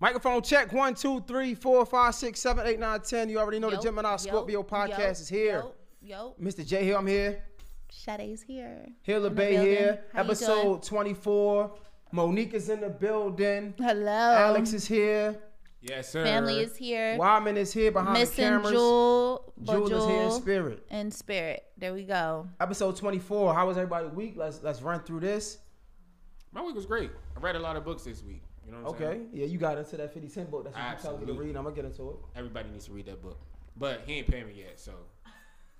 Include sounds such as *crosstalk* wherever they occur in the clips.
Microphone check one, two, three, four, five, six, seven, eight, nine, ten. You already know the Gemini yo, Scorpio podcast yo, is here. Yo, yo. Mr. J Hill, I'm here. Sade's here. Hilla In Bay here. How Episode 24. Monique is in the building. Hello. Alex is here. Yes, sir. Family is here. Wyman is here behind the Missing cameras. Jewel. Jewel is here in spirit. In spirit. There we go. Episode 24. How was everybody's week? Let's let's run through this. My week was great. I read a lot of books this week. You know what I'm Okay. saying? Yeah, you got into that 50 Cent book. That's what you telling me to Absolutely. read. I'm gonna get into it. Everybody needs to read that book. But he ain't paying me yet, so.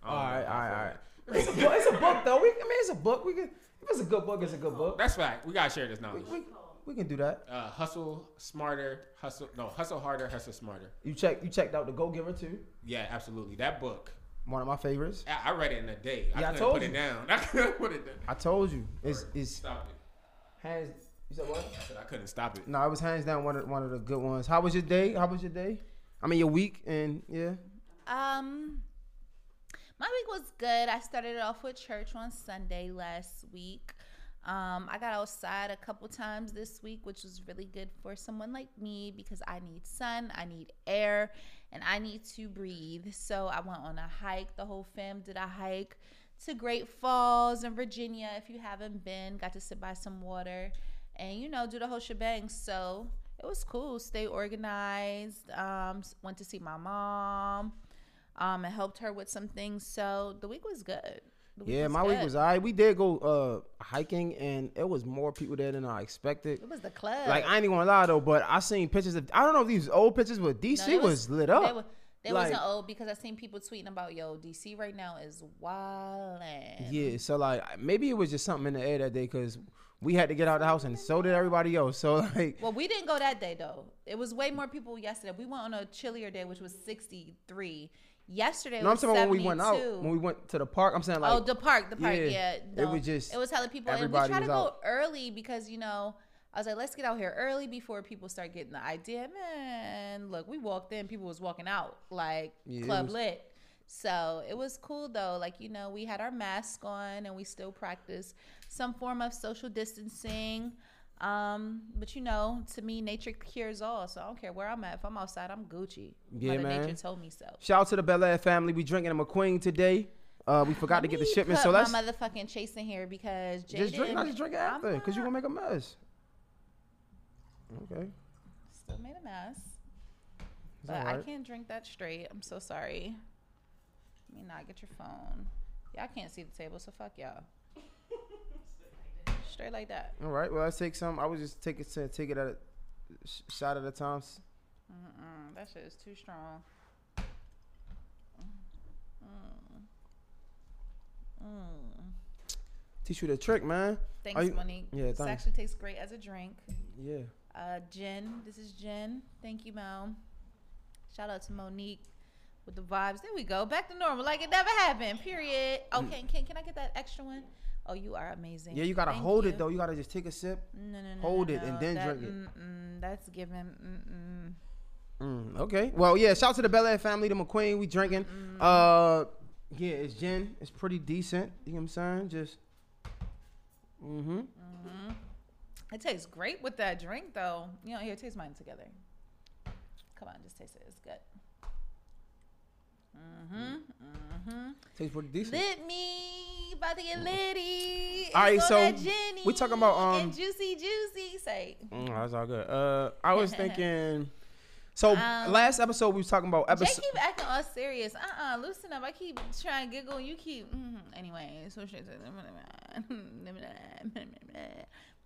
I All right, all I right, all right. It's a book. It's a *laughs* book though. We, I mean, it's a book. We can. If it's a good book, it's a good book. That's fact. We gotta share this knowledge. We, we can do that. Uh, hustle smarter, hustle no, hustle harder, hustle smarter. You check. You checked out the Go Giver too. Yeah, absolutely. That book, One of my favorites. I, I read it in a day. I Yeah, I couldn't told put you. it down. *laughs* I couldn't put it down. I told you. It's it's Stop it. hands. You said what? I said I couldn't stop it. No, it was hands down one of one of the good ones. How was your day? How was your day? I mean your week and yeah. Um, my week was good. I started it off with church on Sunday last week. Um, I got outside a couple times this week, which was really good for someone like me because I need sun, I need air, and I need to breathe. So I went on a hike. The whole fam did a hike to Great Falls in Virginia. If you haven't been, got to sit by some water and you know do the whole shebang. So it was cool. Stay organized. Um, went to see my mom. Um, and helped her with some things. So the week was good. Week Yeah, was my week was alright. We did go uh hiking and it was more people there than I expected. It was the club. Like I ain't even gonna lie though, but I seen pictures of I don't know if these old pictures, but DC they was, lit up. They, Like- wasn't old because I seen people tweeting about yo DC right now is wildin'. Yeah, so like maybe it was just something in the air that day because we had to get out of the house and so did everybody else. So *laughs* like Well, we didn't go that day though. It was way more people yesterday. We went on a chillier day, which was 63. Yesterday no, I'm was talking about when we went out when we went to the park. I'm saying like oh, the park, the park, yeah, yeah. it was just- it was hella people, and we try to go out. early because you know I was like, let's get out here early before people start getting the idea. Man, look, we walked in, people was walking out like Yeah, club was- lit. So it was cool though. Like you know, we had our mask on and we still practice some form of social distancing. Um, but you know, to me, nature cures all. So I don't care where I'm at. If I'm outside, I'm Gucci. Yeah, Mother man. Nature told me so. shout out to the Bel Air family. We drinking a McQueen today. Uh, we forgot to get the shipment, so let's my motherfucking chase in here because Jaden, just drink. Not just drink it after because you not- gonna make a mess. Okay. Still made a mess. It's But I can't drink that straight. I'm so sorry. Let me not get your phone. Y'all can't see the table, so fuck y'all. *laughs* Straight like that. All right. Well, let's take some. I was just take it to take it at a sh- shot at a time. Mm-mm, that shit is too strong. Mm. Mm. Teach you the trick, man. Thanks, you- Monique. yeah, This thanks. actually tastes great as a drink. Yeah. Uh, Jen, this is Jen. Thank you, Mo. Shout out to Monique with the vibes. There we go. Back to normal, like it never happened. Period. Okay, can can I get that extra one? Oh, you are amazing. Yeah, you gotta Thank hold you. it though. You gotta just take a sip. No, no, no. hold no, it and then That- drink it. Mm-mm, that's given. Mm-mm. Mm, okay. Well, yeah. Shout out to the Bel Air family, the McQueen. We drinking. Uh, yeah, it's gin. It's pretty decent. You know what I'm saying? Just. Mm-hmm. It tastes great with that drink, though. You know, here, taste mine together. Come on, just taste it. It's good. Mm-hmm. Mm-hmm. Tastes pretty decent. Lit me, about to get litty. All right, so Jenny we talking about, um, and juicy, juicy. Say, Mm, that's all good. Uh, I was *laughs* thinking. So Um, last episode we was talking about Jay keep acting all serious. Uh uh loosen up. I keep trying to giggle. and You keep. Mm, anyway, so shit. *laughs*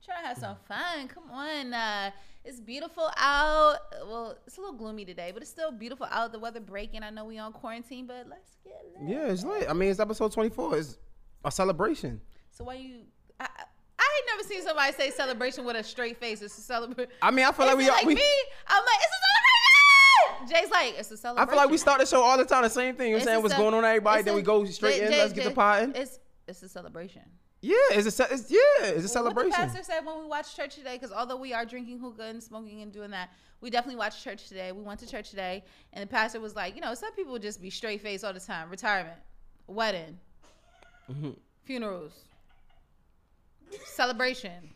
Try to have some fun. Come on. Uh, it's beautiful out. Well, it's a little gloomy today, but it's still beautiful out. The weather breaking. I know we on quarantine, but let's get lit. Yeah, it's lit. I mean, it's episode 24. It's a celebration. So why you? I, I ain't never seen somebody say celebration with a straight face. It's a celebration. I mean, I feel like we, like we me. I'm like, it's a celebration. Jay's like, it's a celebration. I feel like we start the show all the time, the same thing. You know what I'm saying? What's going on, everybody? Then we go straight in. Let's get the Jay- potting. It's it's a celebration. Yeah, it's a it's, yeah, it's a celebration. What the pastor said when we watched church today, because although we are drinking hookah and smoking and doing that, we definitely watched church today. We went to church today, and the pastor was like, you know, some people just be straight face all the time. Retirement, wedding, Mm-hmm. funerals, celebration.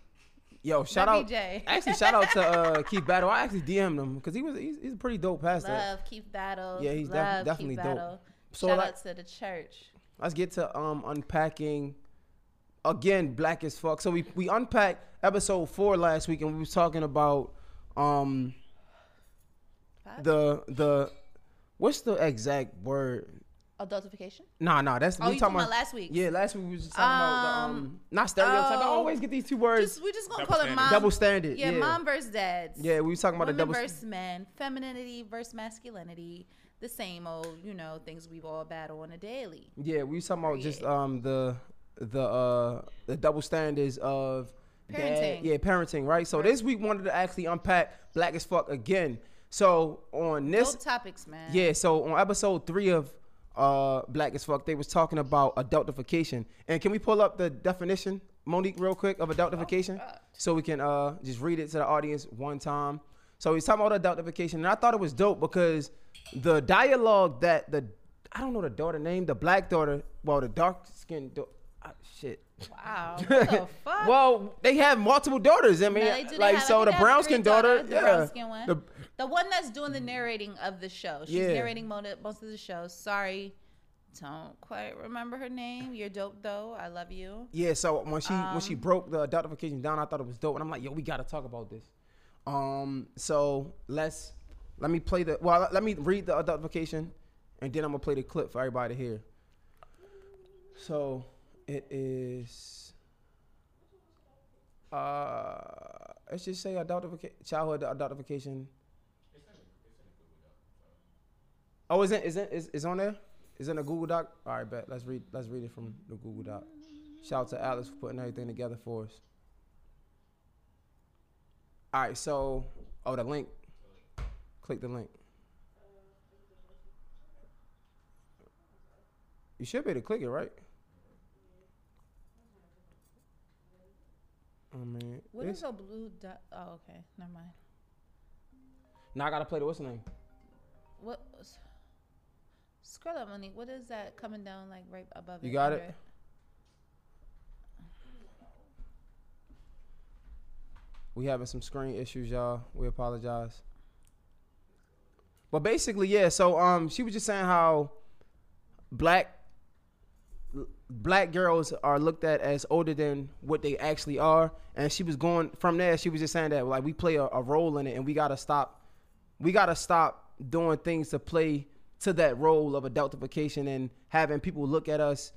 Yo, shout out. WJ. *laughs* Actually, shout out to uh, Keith Battle. I actually DM'd him because he was he's, he's a pretty dope pastor. Love Keith Battle. Yeah, he's def- definitely Keith dope. Battle. So, Shout like- out to the church. Let's get to um unpacking again black as fuck. So we we unpacked episode four last week and we was talking about um Five? the the what's the exact word? Adultification. Nah, nah, that's Oh, we you talking about last week? Yeah, last week we was just talking about the, um Um, not stereotype. I oh. always get these two words Just, we're just gonna Double call it mom. double standard. Yeah, Yeah, mom versus dads. yeah, we was talking about Women the double. versus men, femininity versus masculinity, the same old, you know, things we've all battle on a daily. Yeah, we was talking about just um the the uh the double standards of dad- Parenting. yeah, parenting, right? So this week wanted to actually unpack black as fuck again. So on this Dope topics, man. yeah, so on episode three of uh Black as Fuck, they was talking about adultification. And can we pull up the definition, Monique, real quick, of adultification? God. so we can uh just read it to the audience one time. So he's talking about adultification, and I thought it was dope because the dialogue that the I don't know the daughter name, the black daughter, well, the dark skinned shit. Wow. *laughs* What the fuck? Well, they have multiple daughters. I mean, No, they do. Like so the brown skin daughter, daughters, the brown skin one. the The one that's doing the narrating of the show. She's Yeah. narrating most of the show. Sorry. Don't quite remember her name. You're dope though. I love you. Yeah, so when she when she Um, broke the adultification down, I thought it was dope, and I'm like, yo, we gotta talk about this. Um, so let's let me play the well, let me read the adultification, and then I'm gonna play the clip for everybody here. So it is, uh, let's just say adultification, childhood adultification. Oh, is it is on there? Is in a Google Doc? All right, bet. Let's read. Let's read it from the Google Doc. Shout out to Alex for putting everything together for us. All right, so oh, the link. Click the link. You should be able to click it, right? I mean, What it's- is a blue dot? Oh, okay. Never mind. now I gotta play the what's the name? What? was- Scroll up, Monique. What is that coming down like right above You it? got under it? We having some screen issues, y'all. We apologize. But basically, yeah. So um, she was just saying how black black girls are looked at as older than what they actually are, and she was going from there. She was just saying that like we play a, a role in it, and we gotta stop. We gotta stop doing things to play to that role of adultification and having people look at us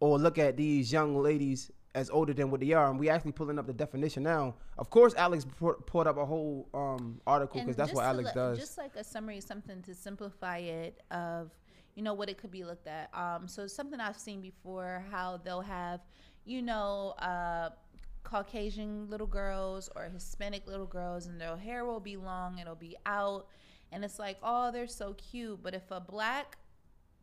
or look at these young ladies as older than what they are. And we actually pulling up the definition now. Of course, Alex pu- pulled up a whole um, article because that's what Alex does. Just like a summary, something to simplify it of, you know, what it could be looked at. Um, so something I've seen before, how they'll have, you know, uh, Caucasian little girls or Hispanic little girls, and their hair will be long, it'll be out, and it's like, oh, they're so cute. But if a black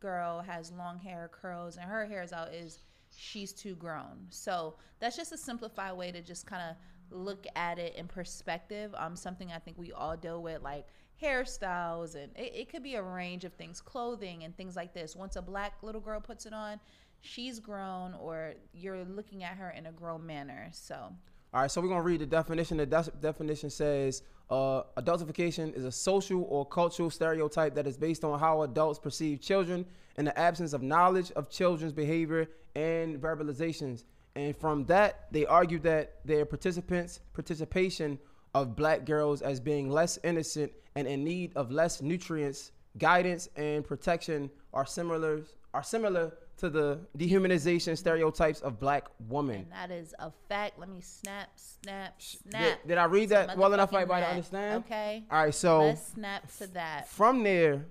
girl has long hair, curls, and her hair is out, is she's too grown. So that's just a simplified way to just kind of look at it in perspective. Um, something I think we all deal with, like hairstyles, and it, it could be a range of things, clothing and things like this. Once a black little girl puts it on, she's grown, or you're looking at her in a grown manner. So All right, so we're gonna read the definition. The def- definition says, uh, "Adultification is a social or cultural stereotype that is based on how adults perceive children in the absence of knowledge of children's behavior and verbalizations." And from that, they argue that their participants' participation of black girls as being less innocent and in need of less nutrients, guidance, and protection are similar are similar to the dehumanization stereotypes of black women. and that is a fact. Let me snap, snap, snap. did I read to that well enough for motherfucking everybody to understand? Okay. All right, so Let's snap to that. from there,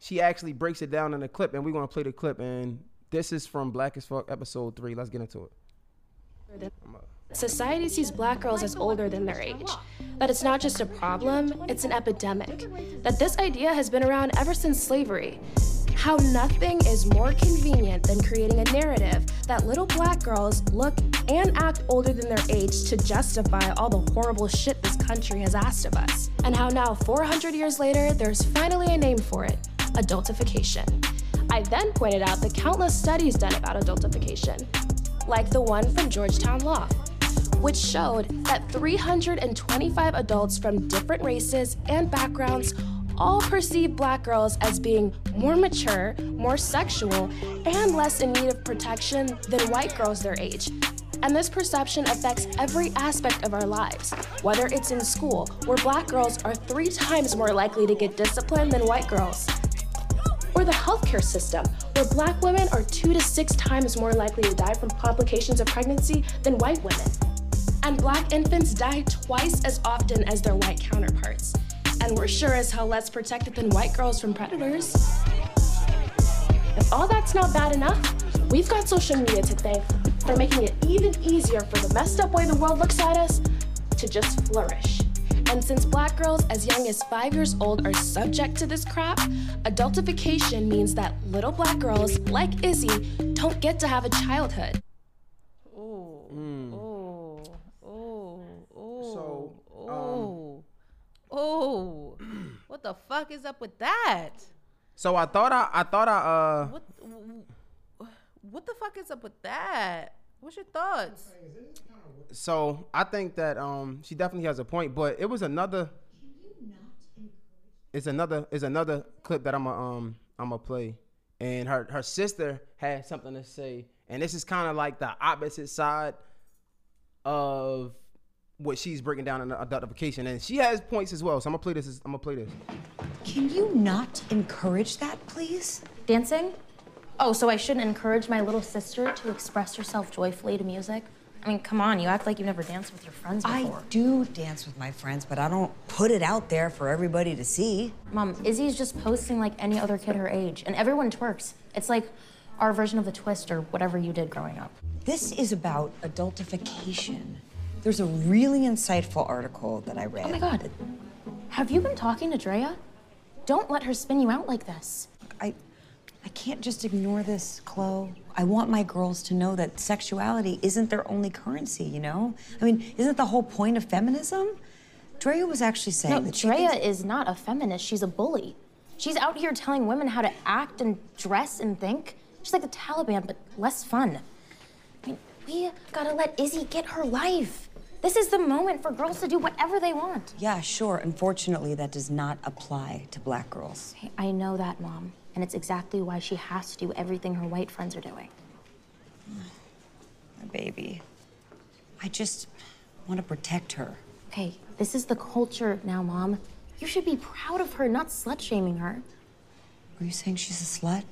she actually breaks it down in a clip, and we're gonna play the clip. And this is from Black as Fuck episode three. Let's get into it. Society sees black girls as older than their age. That it's not just a problem, it's an epidemic. That this idea has been around ever since slavery. How nothing is more convenient than creating a narrative that little black girls look and act older than their age to justify all the horrible shit this country has asked of us. And how now, 400 years later, there's finally a name for it adultification. I then pointed out the countless studies done about adultification, like the one from Georgetown Law, which showed that 325 adults from different races and backgrounds all perceive black girls as being more mature, more sexual, and less in need of protection than white girls their age. And this perception affects every aspect of our lives, whether it's in school, where black girls are three times more likely to get disciplined than white girls, or the healthcare system, where black women are two to six times more likely to die from complications of pregnancy than white women. And black infants die twice as often as their white counterparts. And we're sure as hell less protected than white girls from predators. If all that's not bad enough, we've got social media to thank for making it even easier for the messed up way the world looks at us to just flourish. And since black girls as young as five years old are subject to this crap, adultification means that little black girls, like Izzy, don't get to have a childhood. Ooh. Mm. Ooh. Ooh. Ooh. So, um, Ooh. Ooh. what the fuck is up with that? So I thought I I thought I uh What what the fuck is up with that? What's your thoughts? so I think that um she definitely has a point, but it was another it's another it's another clip that I'm a um I'm gonna play, and her her sister had something to say, and this is kind of like the opposite side of what she's breaking down in the adultification, and she has points as well. So I'm gonna play this. I'm gonna play this. Can you not encourage that, please? Dancing? Oh, so I shouldn't encourage my little sister to express herself joyfully to music? I mean, come on, you act like you've never danced with your friends before. I do dance with my friends, but I don't put it out there for everybody to see. Mom, Izzy's just posting like any other kid her age, and everyone twerks. It's like our version of the twist or whatever you did growing up. This is about adultification. There's a really insightful article that I read. Oh my god. Have you been talking to Drea? Don't let her spin you out like this. I, can't just ignore this, Chloe. I want my girls to know that sexuality isn't their only currency, you know? I mean, isn't the whole point of feminism? Drea was actually saying No, that Drea thinks- is not a feminist. She's a bully. She's out here telling women how to act and dress and think. She's like the Taliban, but less fun. I mean, we gotta let Izzy get her life. This is the moment for girls to do whatever they want. Yeah, sure. Unfortunately, that does not apply to black girls. I know that, Mom. And it's exactly why she has to do everything her white friends are doing. My baby. I just want to protect her. Okay, this is the culture now, Mom. You should be proud of her, not slut shaming her. Are you saying she's a slut?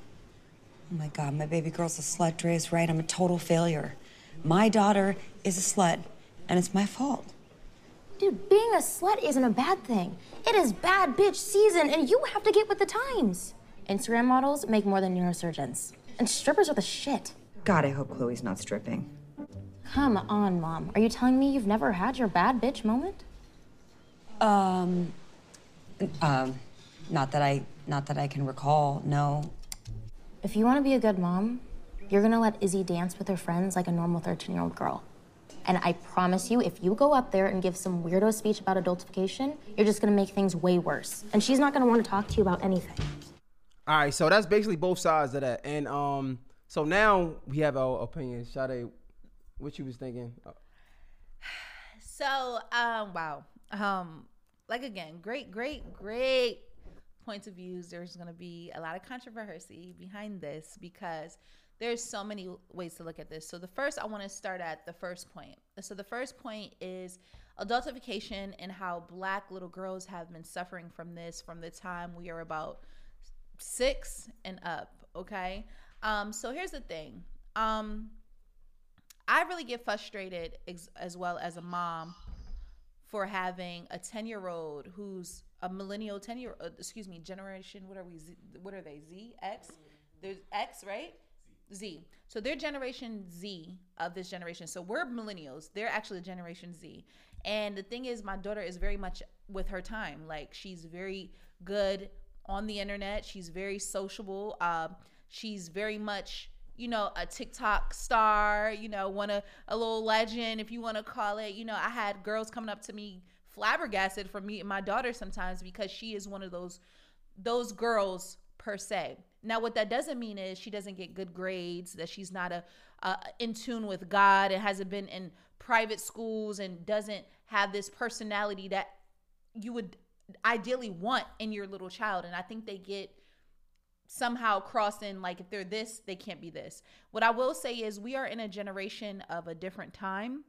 Oh my god, my baby girl's a slut. Drea's right. I'm a total failure. My daughter is a slut, and it's my fault. Dude, being a slut isn't a bad thing. It is bad bitch season, and you have to get with the times. Instagram models make more than neurosurgeons. And strippers are the shit. God, I hope Chloe's not stripping. Come on, Mom. Are you telling me you've never had your bad bitch moment? Um, um, not that I, not that I can recall. No. If you want to be a good mom, you're gonna let Izzy dance with her friends like a normal 13 year old girl. And I promise you, if you go up there and give some weirdo speech about adultification, you're just gonna make things way worse. And she's not gonna want to talk to you about anything. All right, so that's basically both sides of that, and um, so now we have our opinions. Sade, what you was thinking? So, um, wow. Um, like again, great, great, great points of views. There's going to be a lot of controversy behind this because there's so many ways to look at this. So the first, I want to start at the first point. So the first point is adultification and how black little girls have been suffering from this from the time we are about six and up. Okay. Um, so here's the thing. Um, I really get frustrated ex- as well as a mom for having a 10 year old who's a millennial 10 year uh, excuse me generation what are we Z, what are they z x there's x right Z. So they're Generation Z of this generation. So we're millennials. They're actually Generation Z. And the thing is, my daughter is very much with her time. Like she's very good on the internet. She's very sociable. Um, she's very much you know, a TikTok star, you know, one a, a little legend, if you want to call it. You know, I had girls coming up to me flabbergasted for me and my daughter sometimes because she is one of those those girls per se. Now, what that doesn't mean is she doesn't get good grades, that she's not a, a in tune with God, and hasn't been in private schools, and doesn't have this personality that you would ideally want in your little child. And I think they get somehow crossing like if they're this they can't be this what i will say is we are in a generation of a different time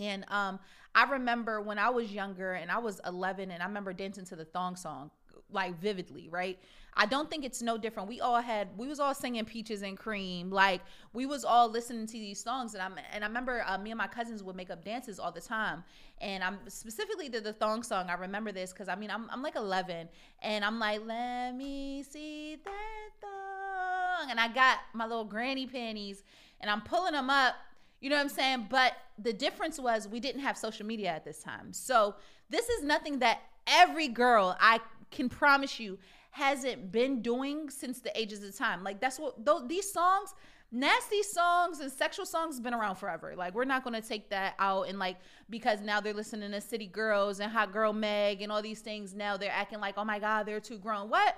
and um i remember when i was younger and i was 11 and i remember dancing to the thong song like vividly, right? I don't think it's no different. We all had we was all singing peaches and cream. Like we was all listening to these songs and I'm and I remember uh, me and my cousins would make up dances all the time. And I'm specifically to the thong song. I remember this cuz I mean I'm I'm like 11 and I'm like let me see that thong and I got my little granny panties and I'm pulling them up you know what I'm saying? But the difference was we didn't have social media at this time. So this is nothing that every girl I can promise you hasn't been doing since the ages of time. Like that's what those these songs, nasty songs and sexual songs been around forever. Like we're not gonna take that out and like because now they're listening to City Girls and Hot Girl Meg and all these things. Now they're acting like, oh my God, they're too grown. What?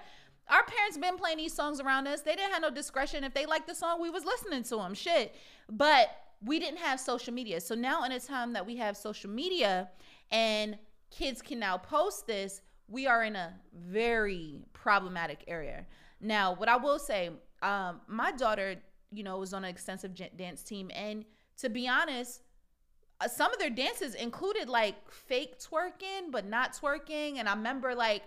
Our parents been playing these songs around us. They didn't have no discretion. If they liked the song, we was listening to them. Shit. But we didn't have social media. So now in a time that we have social media and kids can now post this, we are in a very problematic area. Now, what I will say, um, my daughter, you know, was on an extensive dance team, and to be honest, uh, some of their dances included like fake twerking, but not twerking. And I remember like,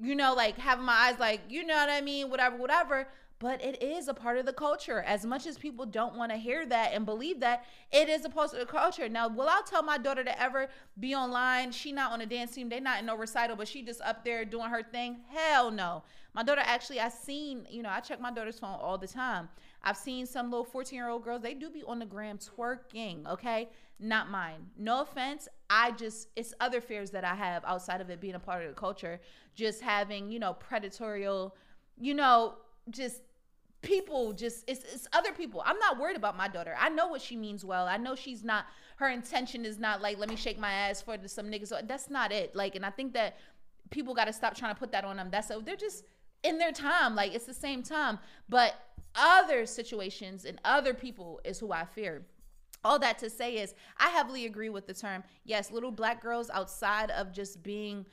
you know, like having my eyes like, you know what I mean, whatever, whatever but it is a part of the culture. As much as people don't want to hear that and believe that, it is a part of the culture. Now, will I tell my daughter to ever be online? She not on a dance team. They not in no recital, but she just up there doing her thing. Hell no. My daughter actually, I seen, you know, I check my daughter's phone all the time. I've seen some little 14 year old girls, they do be on the gram twerking, okay? Not mine. No offense. I just, it's other fears that I have outside of it being a part of the culture. Just having, you know, predatory, you know, just people just it's, it's other people. I'm not worried about my daughter. I know what she means well. I know she's not her intention is not like let me shake my ass for some niggas. That's not it. Like and i think that people got to stop trying to put that on them. That's so they're just in their time. Like it's the same time. But other situations and other people is who i fear. All that to say is i heavily agree with the term yes little black girls outside of just being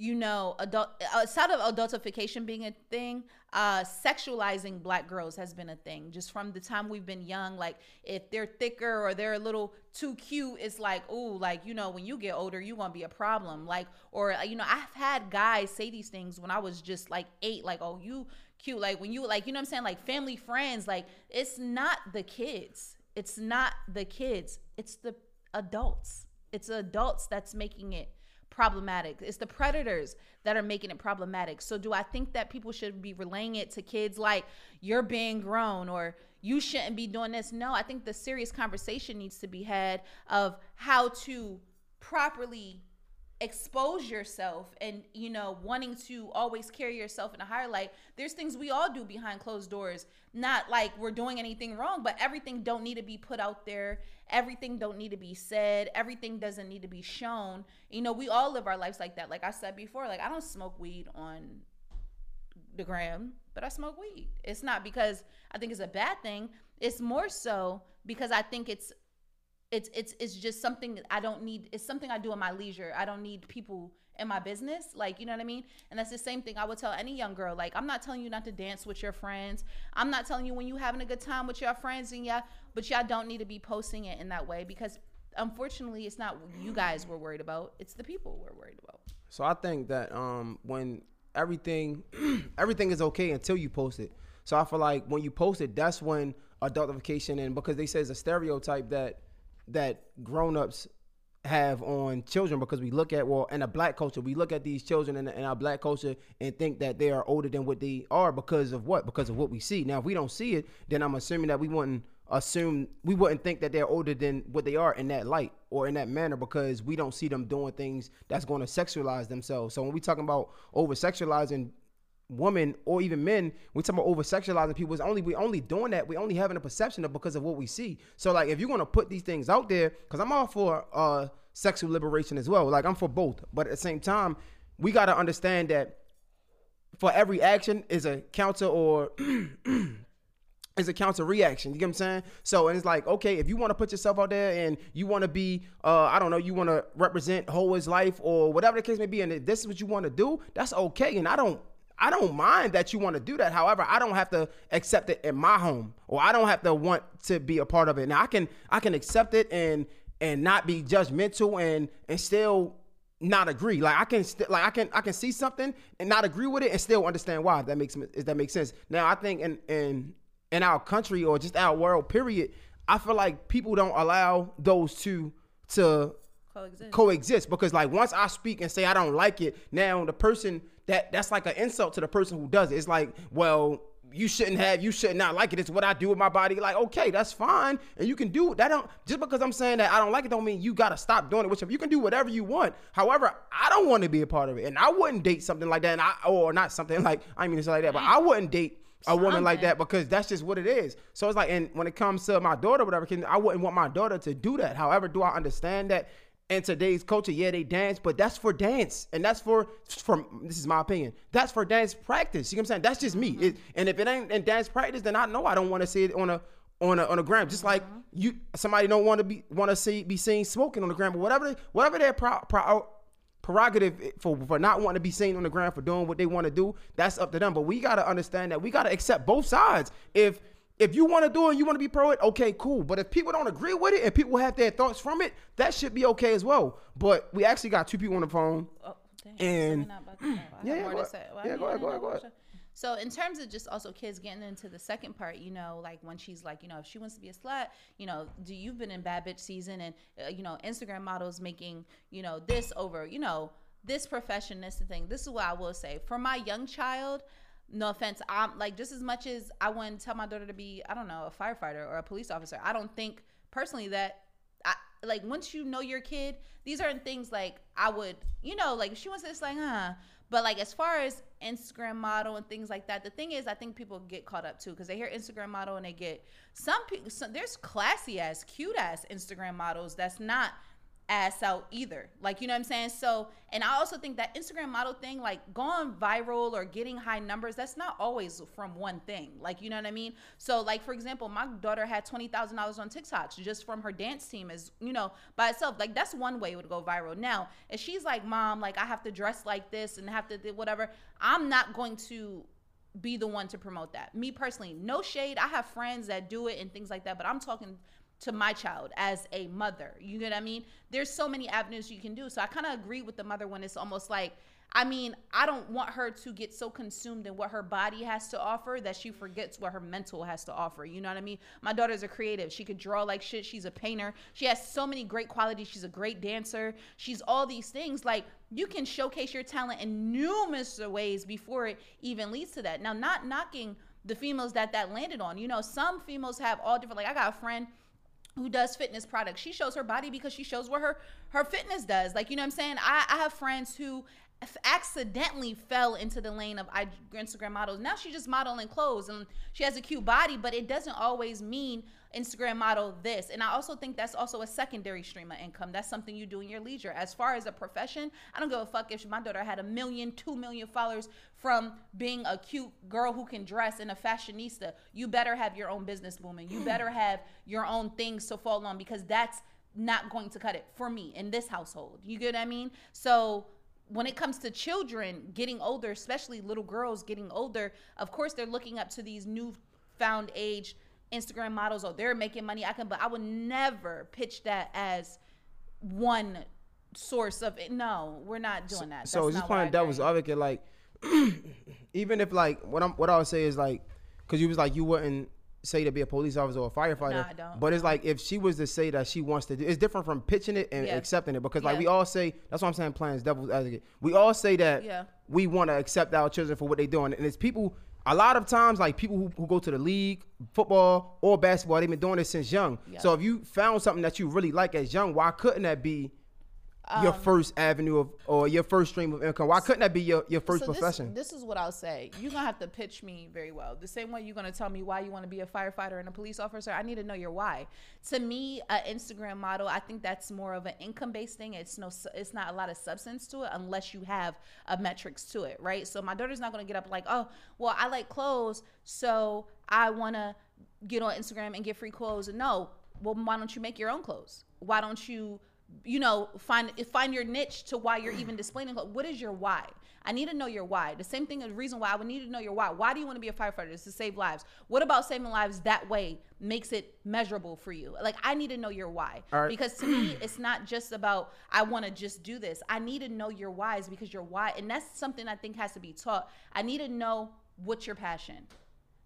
you know, adult outside of adultification being a thing, uh, sexualizing black girls has been a thing. Just from the time we've been young, like if they're thicker or they're a little too cute, it's like, oh, like you know, when you get older, you gonna be a problem. Like, or you know, I've had guys say these things when I was just like eight, like, oh, you cute, like when you like, you know, what I'm saying, like family friends, like it's not the kids, it's not the kids, it's the adults. It's the adults that's making it problematic. It's the predators that are making it problematic. So do I think that people should be relaying it to kids like you're being grown or you shouldn't be doing this? No, I think the serious conversation needs to be had of how to properly expose yourself and you know wanting to always carry yourself in a higher light there's things we all do behind closed doors. Not like we're doing anything wrong but everything don't need to be put out there. Everything don't need to be said. Everything doesn't need to be shown. You know we all live our lives like that. Like i said before like i don't smoke weed on the gram but i smoke weed. It's not because i think it's a bad thing. It's more so because i think it's it's it's it's just something I don't need. It's something I do in my leisure. I don't need people in my business. Like you know what I mean. And that's the same thing I would tell any young girl. Like I'm not telling you not to dance with your friends. I'm not telling you when you having a good time with your friends and yeah, but y'all don't need to be posting it in that way because unfortunately it's not you guys we're worried about. It's the people we're worried about. So I think that um when everything *clears throat* everything is okay until you post it. So I feel like when you post it, that's when adultification and because they say it's a stereotype that that grown-ups have on children because we look at well in a black culture we look at these children in, in our black culture and think that they are older than what they are because of what? Because of what we see. Now if we don't see it then i'm assuming that we wouldn't assume we wouldn't think that they're older than what they are in that light or in that manner because we don't see them doing things that's going to sexualize themselves. So when we talking about over sexualizing women or even men, we talk about over sexualizing people. It's only we only doing that. We only having a perception of because of what we see. So like if you're gonna put these things out there, because I'm all for uh sexual liberation as well. Like I'm for both, but at the same time, we gotta understand that for every action is a counter or *clears throat* is a counter reaction. You get what I'm saying? So and it's like, okay, if you want to put yourself out there and you want to be, uh, I don't know, you want to represent Hoa's life or whatever the case may be, and this is what you want to do, that's okay. And I don't I don't mind that you want to do that. However, I don't have to accept it in my home, or I don't have to want to be a part of it. Now I can I can accept it and and not be judgmental and and still not agree. Like I can st- like I can I can see something and not agree with it and still understand why. If that makes if that makes sense. Now I think in in in our country or just our world period, I feel like people don't allow those two to Coexist. coexist because like once I speak and say I don't like it, now the person that that's like an insult to the person who does it. It's like, well, you shouldn't have, you should not like it. It's what I do with my body. Like, okay, that's fine, and you can do that. Don't just because I'm saying that I don't like it, don't mean you gotta stop doing it. Which you can do whatever you want. However, I don't want to be a part of it, and I wouldn't date something like that. And I or not something *laughs* like I mean it's like that, but I wouldn't date. A woman like that because that's just what it is. So it's like, and when it comes to my daughter, whatever, I wouldn't want my daughter to do that. However, do I understand that in today's culture, yeah, they dance, but that's for dance, and that's for from this is my opinion. That's for dance practice. You know what I'm saying? That's just me. Mm-hmm. It, and if it ain't in dance practice, then I know I don't want to see it on a on a on a gram. Just like mm-hmm. you, somebody don't want to be want to see be seen smoking on the gram, but whatever whatever their pro, pro, prerogative for for not wanting to be seen on the ground for doing what they want to do, that's up to them. But we gotta understand that we gotta accept both sides. If if you want to do it and you want to be pro it, okay, cool. But if people don't agree with it and people have their thoughts from it, that should be okay as well. But we actually got two people on the phone. Oh, dang. And- So we're not about to- I have Yeah, yeah, go to ahead. Yeah, go ahead, go ahead, go ahead. So in terms of just also kids getting into the second part, you know, like when she's like, you know, if she wants to be a slut, you know, do you've been in bad bitch season and uh, you know, Instagram models making, you know, this over, you know, this profession, this thing. This is what I will say for my young child. No offense, I'm like just as much as I wouldn't tell my daughter to be, I don't know, a firefighter or a police officer. I don't think personally that I, like once you know your kid, these aren't things like I would, you know, like she wants to, it's like, huh. But like as far as Instagram model and things like that, the thing is, I think people get caught up too because they hear Instagram model and they get some people. There's classy ass, cute ass Instagram models that's not ass out either. Like, you know what I'm saying? So, and I also think that Instagram model thing, like going viral or getting high numbers, that's not always from one thing. Like, you know what I mean? So, like, for example, my daughter had $20,000 on TikToks just from her dance team as, you know, by itself. Like, that's one way it would go viral. Now, if she's like, mom, like, I have to dress like this and have to do whatever, I'm not going to be the one to promote that. Me personally, no shade. I have friends that do it and things like that, but I'm talking to my child as a mother. You get what I mean? There's so many avenues you can do. So I kind of agree with the mother when it's almost like, I mean, I don't want her to get so consumed in what her body has to offer that she forgets what her mental has to offer. You know what I mean? My daughter's a creative. She could draw like shit. She's a painter. She has so many great qualities. She's a great dancer. She's all these things. Like, you can showcase your talent in numerous ways before it even leads to that. Now, not knocking the females that that landed on. You know, some females have all different, like, I got a friend who does fitness products. She shows her body because she shows what her her fitness does. Like you know what I'm saying. I, I have friends who accidentally fell into the lane of Instagram models. Now she's just modeling clothes and she has a cute body, but it doesn't always mean Instagram model this. And I also think that's also a secondary stream of income. That's something you do in your leisure. As far as a profession, I don't give a fuck if my daughter had a million, two million followers from being a cute girl who can dress and a fashionista. You better have your own business booming. You better *clears throat* have your own things to fall on because that's not going to cut it for me in this household. You get what I mean? So when it comes to children getting older, especially little girls getting older, of course they're looking up to these new found age Instagram models. Oh, they're making money. I can, but I would never pitch that as one source of it. No, we're not doing that. So That's just not what playing devil's advocate, like *clears throat* even if like what I'm what I would say is like, cause you was like you wouldn't say to be a police officer or a firefighter. No, I don't. But it's like if she was to say that she wants to do, it's different from pitching it and Yeah. accepting it because like Yeah. we all say that's what I'm saying. Playing devil's advocate, we all say that Yeah. we want to accept our children for what they're doing, and it's people. A lot of times, like people who, who go to the league, football or basketball, they've been doing this since young. Yeah. So if you found something that you really like as young, why couldn't that be your Um, first avenue of or your first stream of income? Why couldn't that be your, your first So profession? This, is what I'll say. You're gonna have to pitch me very well. The same way you're gonna tell me why you want to be a firefighter and a police officer. I need to know your why. To me, an Instagram model, I think that's more of an income based thing. It's no, it's not a lot of substance to it unless you have a metrics to it, right? So my daughter's not gonna get up like, oh, well, I like clothes, so I wanna get on Instagram and get free clothes. No, well, why don't you make your own clothes? Why don't you? You know, find find your niche to why you're even displaying. What is your why? I need to know your why. The same thing, the reason why I would need to know your why. Why do you want to be a firefighter? It's to save lives. What about saving lives that way makes it measurable for you? Like I need to know your why right. because to me, it's not just about I want to just do this. I need to know your whys because your why, and that's something I think has to be taught. I need to know what's your passion.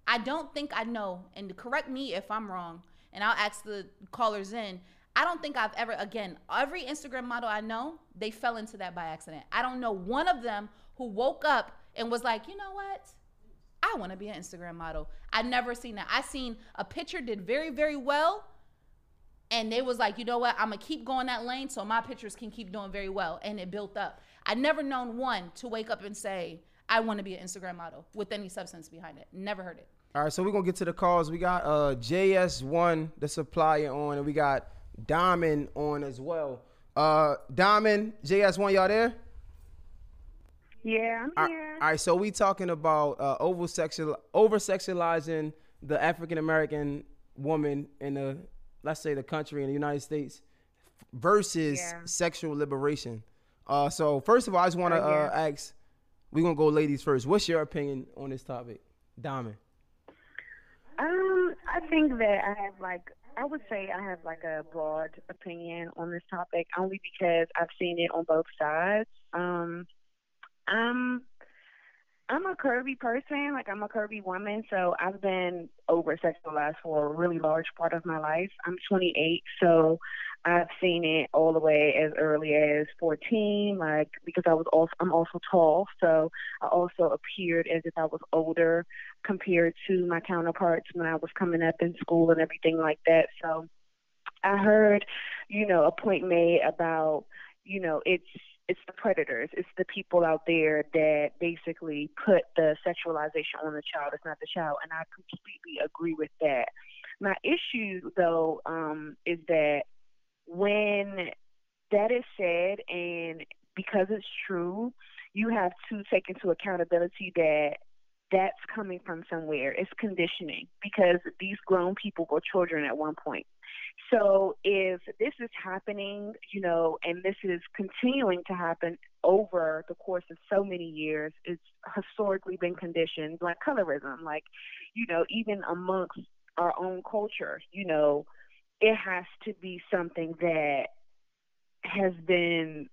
I don't think I know, and correct me if I'm wrong, and I'll ask the callers in. I don't think I've ever, again, every Instagram model I know, they fell into that by accident. I don't know one of them who woke up and was like, you know what? I want to be an Instagram model. I've never seen that. I seen a picture did very, very well. And they was like, you know what? I'm gonna keep going that lane so my pictures can keep doing very well. And it built up. I never known one to wake up and say, I want to be an Instagram model with any substance behind it. Never heard it. All right, so we're gonna get to the calls. We got uh JS1, the supplier, on, and we got Diamond on as well. Uh Diamond, JS1, y'all there? Yeah, I'm here. right, so we talking about uh, over sexual over sexualizing the African American woman in the let's say the country in the United States versus Yeah. sexual liberation. Uh, so first of all, I just want to Oh, yeah. uh, ask. We're gonna go ladies first. What's your opinion on this topic, Diamond? Um, I think that I have like I would say I have like a broad opinion on this topic only because I've seen it on both sides. Um, I'm I'm a curvy person, like I'm a curvy woman, so I've been over sexualized for a really large part of my life. I'm 28, so I've seen it all the way as early as 14, like because I was also I'm also tall, so I also appeared as if I was older compared to my counterparts when I was coming up in school and everything like that. So I heard, you know, a point made about, you know, it's it's the predators, it's the people out there that basically put the sexualization on the child. It's not the child, and I completely agree with that. My issue, though, um, is that when that is said, and because it's true, you have to take into accountability that that's coming from somewhere. It's conditioning because these grown people were children at one point. So if this is happening, you know, and this is continuing to happen over the course of so many years, it's historically been conditioned like colorism, like, you know, even amongst our own culture, you know, it has to be something that has been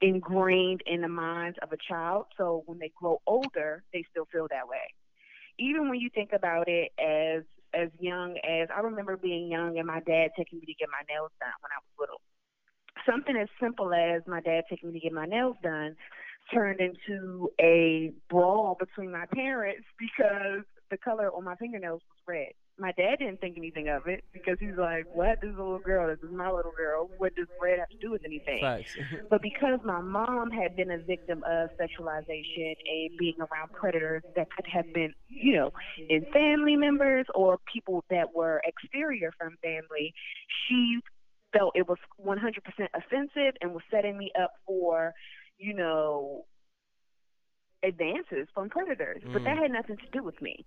ingrained in the minds of a child. So when they grow older, they still feel that way. Even when you think about it as as young as I remember being young and my dad taking me to get my nails done when I was little. Something as simple as my dad taking me to get my nails done turned into a brawl between my parents *laughs* because the color on my fingernails was red. My dad didn't think anything of it because he's like, "What? This is a little girl. This is my little girl. What does red have to do with anything?" Facts. *laughs* But because my mom had been a victim of sexualization and being around predators that could have been, you know, in family members or people that were exterior from family, she felt it was 100% offensive and was setting me up for, you know, advances from predators. But that mm. had nothing to do with me.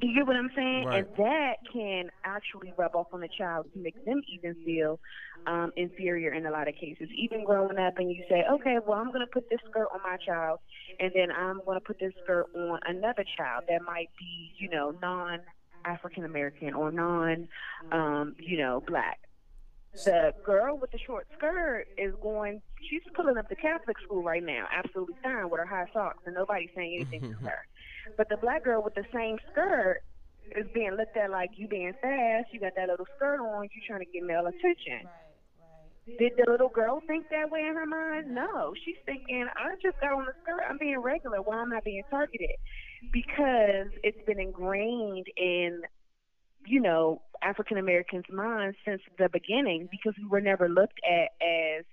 You get what I'm saying? Right. And that can actually rub off on the child to make them even feel um, inferior in a lot of cases. Even growing up, and you say, okay, well, I'm going to put this skirt on my child, and then I'm going to put this skirt on another child that might be, you know, non African American or non, um, you know, black. The girl with the short skirt is going, she's pulling up the Catholic school right now, absolutely fine with her high socks, and nobody's saying anything to her. But the black girl with the same skirt is being looked at like you being fast. You got that little skirt on. You trying to get male attention. Did the little girl think that way in her mind? No, she's thinking, I just got on the skirt. I'm being regular. Why am I being targeted? Because it's been ingrained in, you know, African Americans' minds since the beginning because we were never looked at as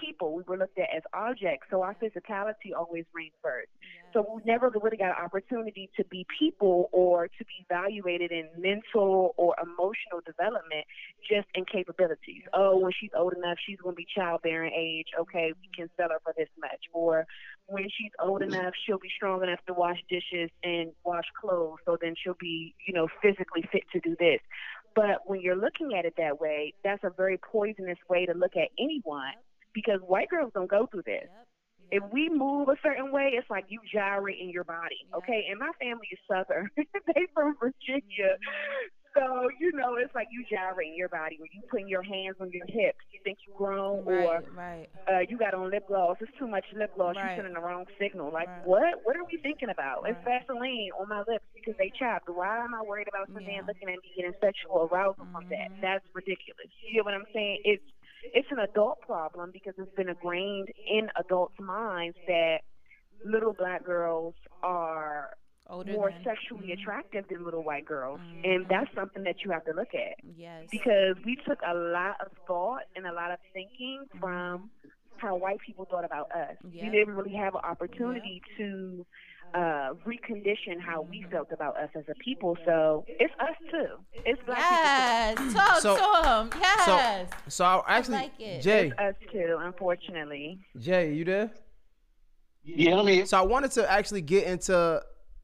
people. We were looked at as objects. So our physicality always reigned first. So we never really got an opportunity to be people or to be evaluated in mental or emotional development just in capabilities. Oh, when she's old enough, she's going to be childbearing age. Okay, we can mm-hmm. sell her for this much. Or when she's old enough, she'll be strong enough to wash dishes and wash clothes. So then she'll be, you know, physically fit to do this. But when you're looking at it that way, that's a very poisonous way to look at anyone because white girls don't go through this. If we move a certain way, it's like you gyrate in your body. Okay, and my family is southern; *laughs* they from Virginia, so you know it's like you gyrate in your body when you putting your hands on your hips. You think you grown, or right. uh, you got on lip gloss. It's too much lip gloss. Right. You're sending the wrong signal. Like Right. what? What are we thinking about? It's Vaseline on my lips because they chapped. Why am I worried about something looking at me getting sexual arousal from that? Mm-hmm. That's ridiculous. You get what I'm saying? It's it's an adult problem because it's been ingrained in adults' minds that little black girls are Older more than- Mm-hmm. sexually attractive than little white girls, and that's something that you have to look at Yes. because we took a lot of thought and a lot of thinking Mm-hmm. from how white people thought about us. Yeah. We didn't really have an opportunity to uh, recondition how we felt about us as a people. So it's us too. It's black Yes. people. *clears throat* Talk So- to him. Yes. So, so I actually, like it. Jay, It's us too, unfortunately. Jay, you there? Yeah, I'm here. So I wanted to actually get into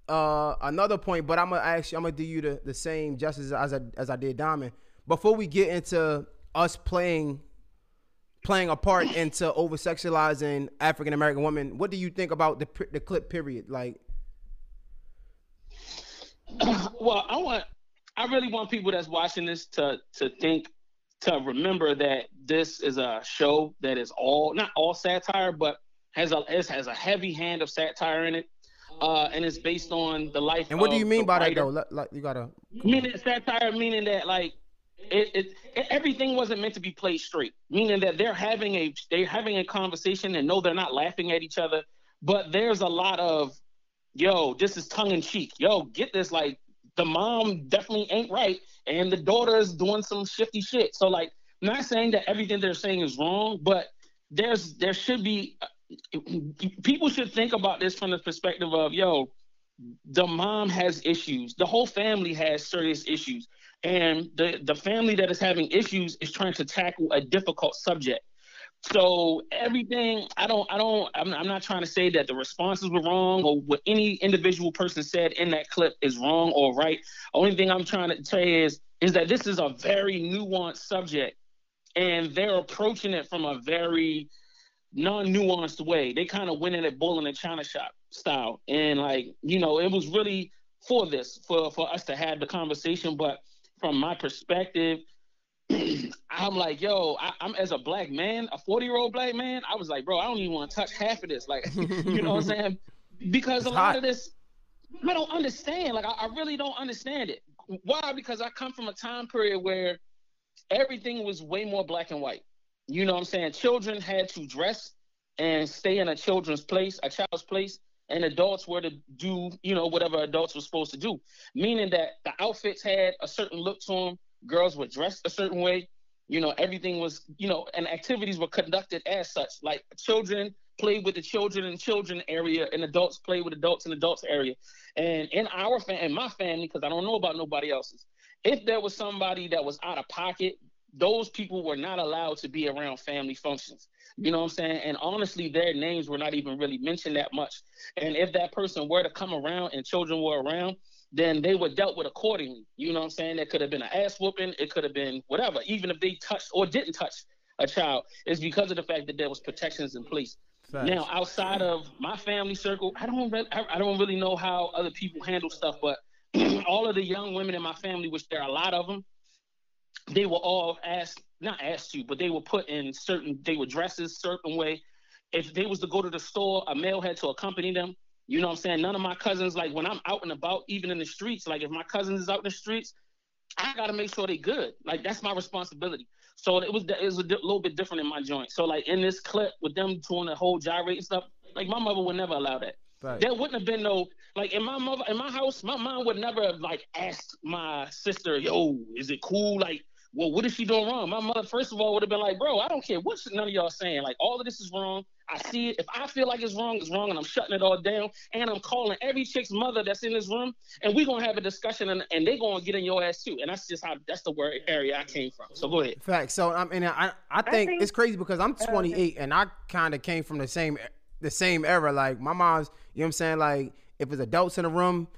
uh, another point, but I'm gonna actually I'm gonna do you the, the same justice as I, as I did Diamond. Before we get into us playing playing a part into over sexualizing African American women, what do you think about the the clip? Period. Like, *clears throat* well, I want, I really want people that's watching this to to think, to remember that this is a show that is all not all satire, but has a it has a heavy hand of satire in it, uh, and it's based on the life. and what do you mean by that though? Like, like, you gotta. Meaning satire, meaning that like it, it, it- everything wasn't meant to be played straight. Meaning that they're having a they're having a conversation and no, they're not laughing at each other, but there's a lot of, yo, this is tongue in cheek. Yo, get this like the mom definitely ain't right, and the daughter is doing some shifty shit. So like, not saying that everything they're saying is wrong, but there's there should be people should think about this from the perspective of yo the mom has issues the whole family has serious issues and the the family that is having issues is trying to tackle a difficult subject so everything i don't i don't I'm, I'm not trying to say that the responses were wrong or what any individual person said in that clip is wrong or right only thing i'm trying to say is is that this is a very nuanced subject and they're approaching it from a very non-nuanced way. They kind of went in at bull in a china shop style, and like you know, it was really for this for for us to have the conversation. But from my perspective, *clears throat* I'm like, yo, I, I'm as a black man, a 40 year old black man, I was like, bro, I don't even want to touch half of this, like, *laughs* you know what I'm saying? Because a lot hot. of this, I don't understand. Like, I, I really don't understand it. Why? Because I come from a time period where everything was way more black and white. You know what I'm saying? Children had to dress and stay in a children's place, a child's place, and adults were to do, you know, whatever adults were supposed to do. Meaning that the outfits had a certain look to them, girls were dressed a certain way, you know, everything was, you know, and activities were conducted as such. Like children played with the children in children area, and adults played with adults in adults area. And in our family, in my family, because I don't know about nobody else's, if there was somebody that was out of pocket, those people were not allowed to be around family functions. You know what I'm saying? And honestly, their names were not even really mentioned that much. And if that person were to come around and children were around, then they were dealt with accordingly. You know what I'm saying? That could have been an ass whooping. It could have been whatever. Even if they touched or didn't touch a child, it's because of the fact that there was protections in place. Facts. Now, outside of my family circle, I don't I I don't really know how other people handle stuff, but *clears throat* all of the young women in my family, which there are a lot of them, they were all asked, not asked to, but they were put in certain, they were dressed a certain way. If they was to go to the store, a male had to accompany them. You know what I'm saying? None of my cousins, like when I'm out and about, even in the streets, like if my cousins is out in the streets, I gotta make sure they good. Like that's my responsibility. So it was it was a di- little bit different in my joint. So like in this clip with them doing the whole gyrate and stuff, like my mother would never allow that. Right. There wouldn't have been no like in my mother in my house, my mom would never have like asked my sister, "Yo, is it cool?" Like, well, what is she doing wrong? My mother, first of all, would have been like, "Bro, I don't care what none of y'all saying. Like, all of this is wrong. I see it. If I feel like it's wrong, it's wrong, and I'm shutting it all down. And I'm calling every chick's mother that's in this room, and we're gonna have a discussion, and, and they gonna get in your ass too. And that's just how that's the word area I came from. So go ahead. Fact. So I mean, I I think, think- it's crazy because I'm uh, 28 and I kind of came from the same the same era. Like my mom's, you know what I'm saying? Like if it's adults in the room,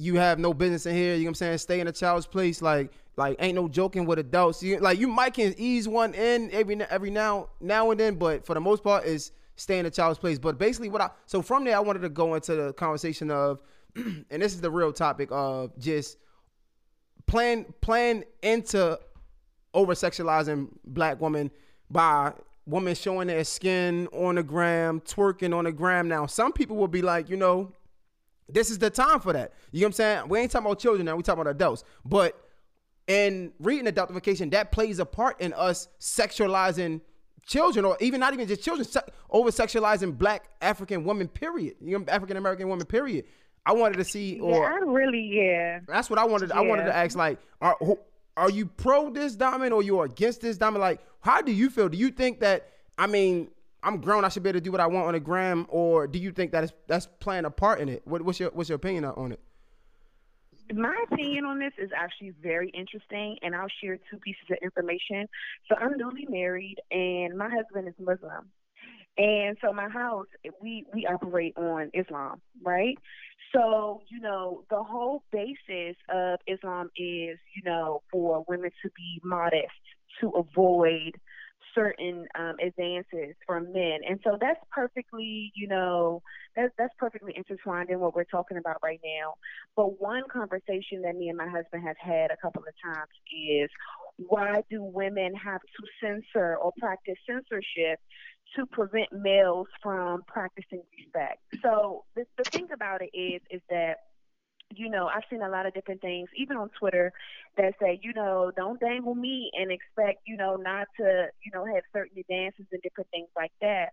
you have no business in here. You know what I'm saying? Stay in a child's place. Like like ain't no joking with adults. You, like you might can ease one in every every now now and then, but for the most part, is stay in a child's place. But basically, what I so from there, I wanted to go into the conversation of, *clears throat* and this is the real topic of just plan plan into over sexualizing black women by women showing their skin on the gram, twerking on the gram. Now, some people will be like, you know, this is the time for that. You know what I'm saying? We ain't talking about children now, we talking about adults. But in reading adultification, that plays a part in us sexualizing children, or even not even just children, se- over sexualizing black African women, period. You know, African American women, period. I wanted to see, Yeah, or I really, yeah. that's what I wanted. I wanted to ask, like, are who- are you pro this diamond or you're against this diamond? Like, how do you feel? Do you think that? I mean, I'm grown. I should be able to do what I want on a gram, or do you think that is that's playing a part in it? What, what's your What's your opinion on it? My opinion on this is actually very interesting, and I'll share two pieces of information. So I'm newly married, and my husband is Muslim, and so my house we we operate on Islam, right? So you know the whole basis of Islam is you know for women to be modest, to avoid certain um, advances from men, and so that's perfectly you know that's that's perfectly intertwined in what we're talking about right now. But one conversation that me and my husband have had a couple of times is why do women have to censor or practice censorship to prevent males from practicing respect? So the, the thing about it is is that you know, I've seen a lot of different things, even on Twitter, that say, you know, don't dangle me and expect, you know, not to, you know, have certain advances and different things like that.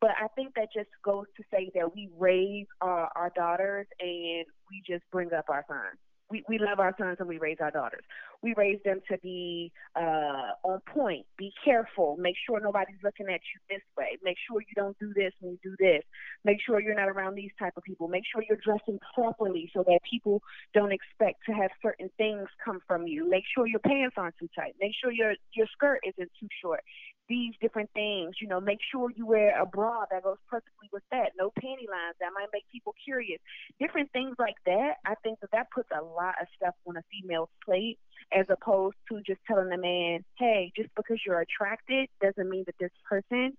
But I think that just goes to say that we raise our, our daughters and we just bring up our sons. We, we love our sons and we raise our daughters. We raise them to be uh, on point, be careful, make sure nobody's looking at you this way, make sure you don't do this when you do this, make sure you're not around these type of people, make sure you're dressing properly so that people don't expect to have certain things come from you. Make sure your pants aren't too tight. Make sure your your skirt isn't too short. These different things, you know, make sure you wear a bra that goes perfectly with that. No panty lines that might make people curious. Different things like that. I think that that puts a lot of stuff on a female's plate as opposed to just telling a man, hey, just because you're attracted doesn't mean that this person,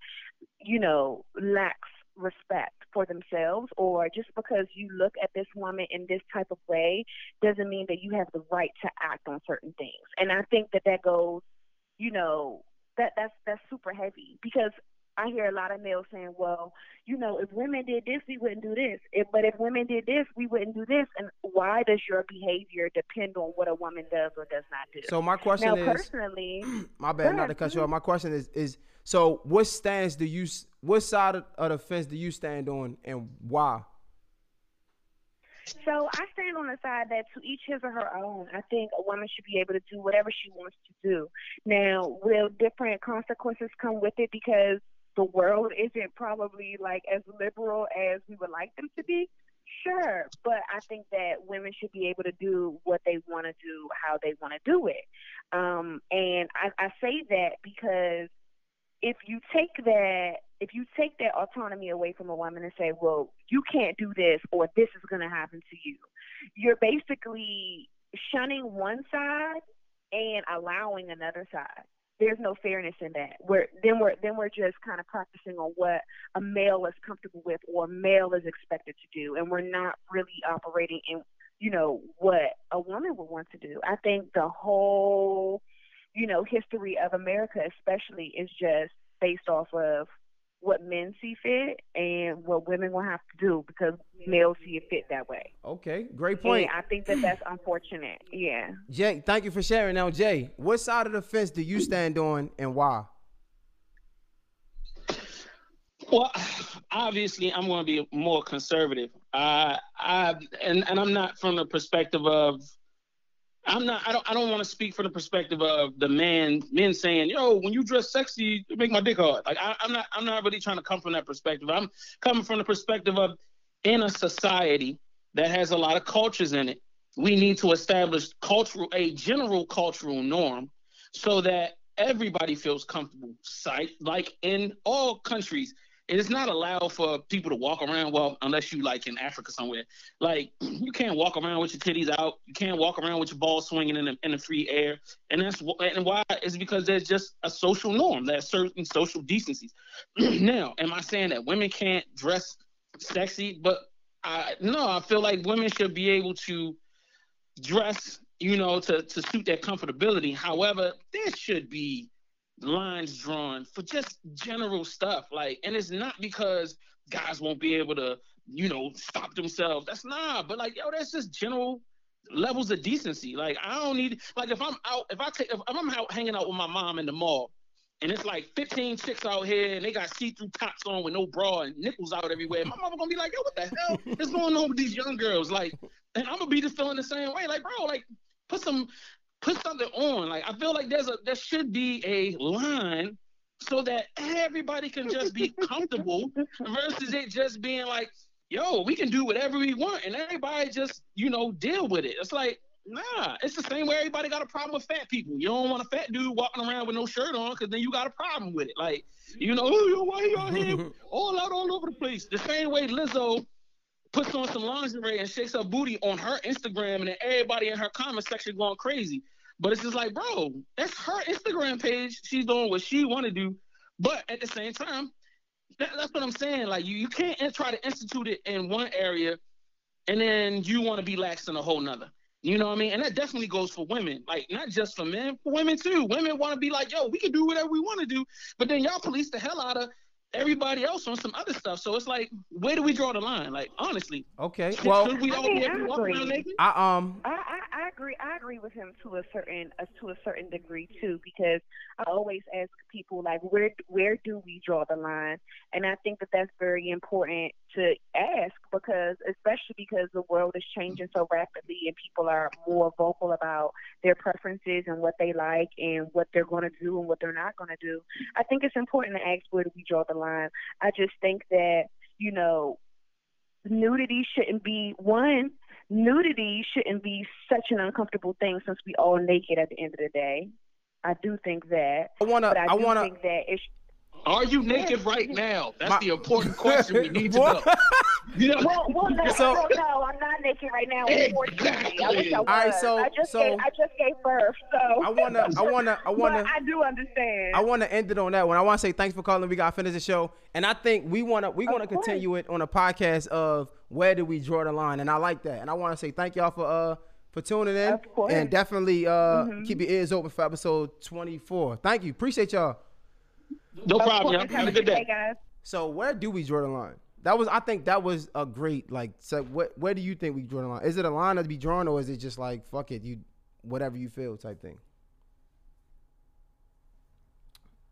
you know, lacks respect for themselves or just because you look at this woman in this type of way doesn't mean that you have the right to act on certain things. And I think that that goes, you know, that that's that's super heavy because I hear a lot of males saying, "Well, you know, if women did this, we wouldn't do this. If, but if women did this, we wouldn't do this." And why does your behavior depend on what a woman does or does not do? So my question now, is, personally, *clears throat* my bad, not to cut you mhm. off. My question is, is so what stance do you, s- what side of the fence do you stand on, and why? So I stand on the side that to each his or her own. I think a woman should be able to do whatever she wants to do. Now, will different consequences come with it because the world isn't probably like as liberal as we would like them to be? Sure, but I think that women should be able to do what they want to do, how they want to do it. Um, and I, I say that because if you take that if you take that autonomy away from a woman and say, well, you can't do this or this is going to happen to you, you're basically shunning one side and allowing another side. There's no fairness in that. We're then we're then we're just kind of practicing on what a male is comfortable with or a male is expected to do, and we're not really operating in you know what a woman would want to do. I think the whole you know history of America, especially, is just based off of what men see fit and what women will have to do because males see it fit that way. Okay, great point. And I think that that's unfortunate. Yeah. Jay, thank you for sharing. Now, Jay, what side of the fence do you stand on, and why? Well, obviously, I'm going to be more conservative. Uh, I and and I'm not from the perspective of. I'm not. I don't. I don't want to speak from the perspective of the man, men saying, "Yo, when you dress sexy, you make my dick hard." Like I, I'm not. I'm not really trying to come from that perspective. I'm coming from the perspective of, in a society that has a lot of cultures in it, we need to establish cultural, a general cultural norm, so that everybody feels comfortable. Sight, like in all countries, it is not allowed for people to walk around. Well, unless you like in Africa somewhere, like *clears throat* you can't walk around with your titties out. You can't walk around with your balls swinging in the, in the free air. And that's and why is because there's just a social norm. There's certain social decencies. *clears throat* now, am I saying that women can't dress sexy? But I no, I feel like women should be able to dress, you know, to to suit their comfortability. However, there should be lines drawn for just general stuff. Like, and it's not because guys won't be able to, you know, stop themselves. That's not. But like, yo, that's just general levels of decency. Like, I don't need. Like, if I'm out, if I take, if I'm out hanging out with my mom in the mall. And it's like 15 chicks out here, and they got see-through tops on with no bra and nipples out everywhere. My mama gonna be like, "Yo, what the hell is going on with these young girls?" Like, and I'm gonna be just feeling the same way. Like, bro, like, put some put something on. Like I feel like there's a there should be a line so that everybody can just be comfortable versus it just being like, yo, we can do whatever we want and everybody just, you know, deal with it. It's like, nah, it's the same way everybody got a problem with fat people. You don't want a fat dude walking around with no shirt on because then you got a problem with it. Like, you know, oh, *laughs* yo, why y'all here *laughs* all out all over the place? The same way Lizzo puts on some lingerie and shakes her booty on her Instagram, and then everybody in her comment section going crazy. But it's just like, bro, that's her Instagram page. She's doing what she want to do. But at the same time, that, that's what I'm saying. Like, you, you can't try to institute it in one area and then you want to be lax in a whole nother. You know what I mean? And that definitely goes for women. Like, not just for men, for women too. Women want to be like, yo, we can do whatever we want to do. But then y'all police the hell out of everybody else on some other stuff. So it's like, where do we draw the line? Like, honestly. Okay. Should, *laughs* Well, should we I all mean, be able I agree. naked? I um I, I, I agree. I agree with him to a certain uh, to a certain degree too, because I always ask people like, where where do we draw the line? And I think that that's very important to ask because, especially because the world is changing so rapidly and people are more vocal about their preferences and what they like and what they're going to do and what they're not going to do. I think it's important to ask where do we draw the line. I just think that you know nudity shouldn't be one nudity shouldn't be such an uncomfortable thing since we all naked at the end of the day. I do think that. I wanna- but I, I wanna- think that it's Are you naked right now? That's My- the important question we need to *laughs* know. You know? well, well, no, So- no, no, I'm not naked right now. Unfortunately, I wish I was. All right, so- I just so- gave, I just gave birth, so I wanna I wanna I *laughs* wanna but I do understand. I want to end it on that one. I want to say thanks for calling. We got to finish the show, and I think we want to we want to course. continue it on a podcast of where do we draw the line, and I like that. And I want to say thank y'all for uh for tuning in, Of course. Mm-hmm. and definitely uh keep your ears open for episode twenty four. Thank you, appreciate y'all. No Of problem. course. Have a good day. Hey guys. So where do we draw the line? That was I think that was a great like. So what where do you think we draw the line? Is it a line that to be drawn, or is it just like fuck it, you whatever you feel type thing?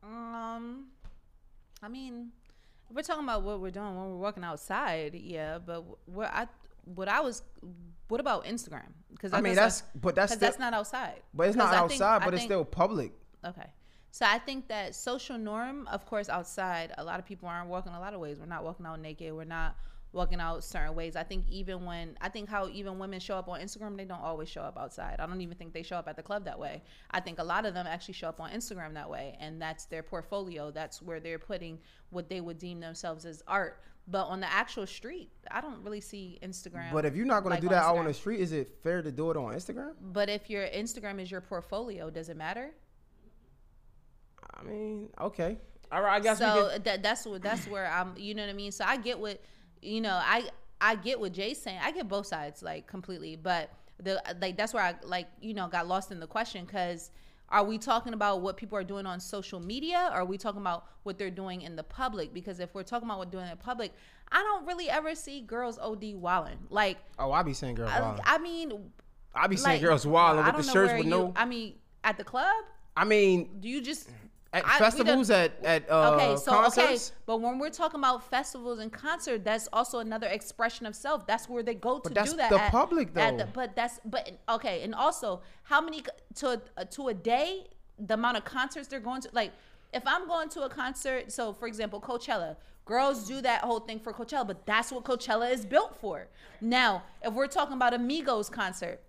Um, I mean, we're talking about what we're doing when we're walking outside, yeah. But what I what I was, what about Instagram? Because I mean that's but that's because that's not outside. but it's not I think- outside, I but it's think- still public. Okay. So I think that social norm, of course, outside, a lot of people aren't walking a lot of ways. We're not walking out naked. We're not walking out certain ways. I think even when I think how even women show up on Instagram, they don't always show up outside. I don't even think they show up at the club that way. I think a lot of them actually show up on Instagram that way, and that's their portfolio. That's where they're putting what they would deem themselves as art. But on the actual street, I don't really see Instagram. But if you're not going like to do that out on the street, is it fair to do it on Instagram? But if your Instagram is your portfolio, does it matter? I mean, okay. All right, I guess so that that's what that's where I'm. You know what I mean. So I get what you know. I I get what Jay's saying. I get both sides like completely. But the like that's where I like you know got lost in the question because Are we talking about what people are doing on social media? Or are we talking about what they're doing in the public? Because if we're talking about what doing in the public, I don't really ever see girls OD walling Like, Oh, I be saying girls I. I mean, I be seeing like, girls walling with the shirts with you- no. I mean, at the club, I mean, do you just at I- festivals, at at uh, okay, so concerts. okay, but when we're talking about festivals and concert, that's also another expression of self. That's where they go to do that. the at- public, though. the- but that's but okay, and also how many to a, to a day, the amount of concerts they're going to. Like, if I'm going to a concert, so for example, Coachella, girls do that whole thing for Coachella, but that's what Coachella is built for. Now, if we're talking about a Migos concert,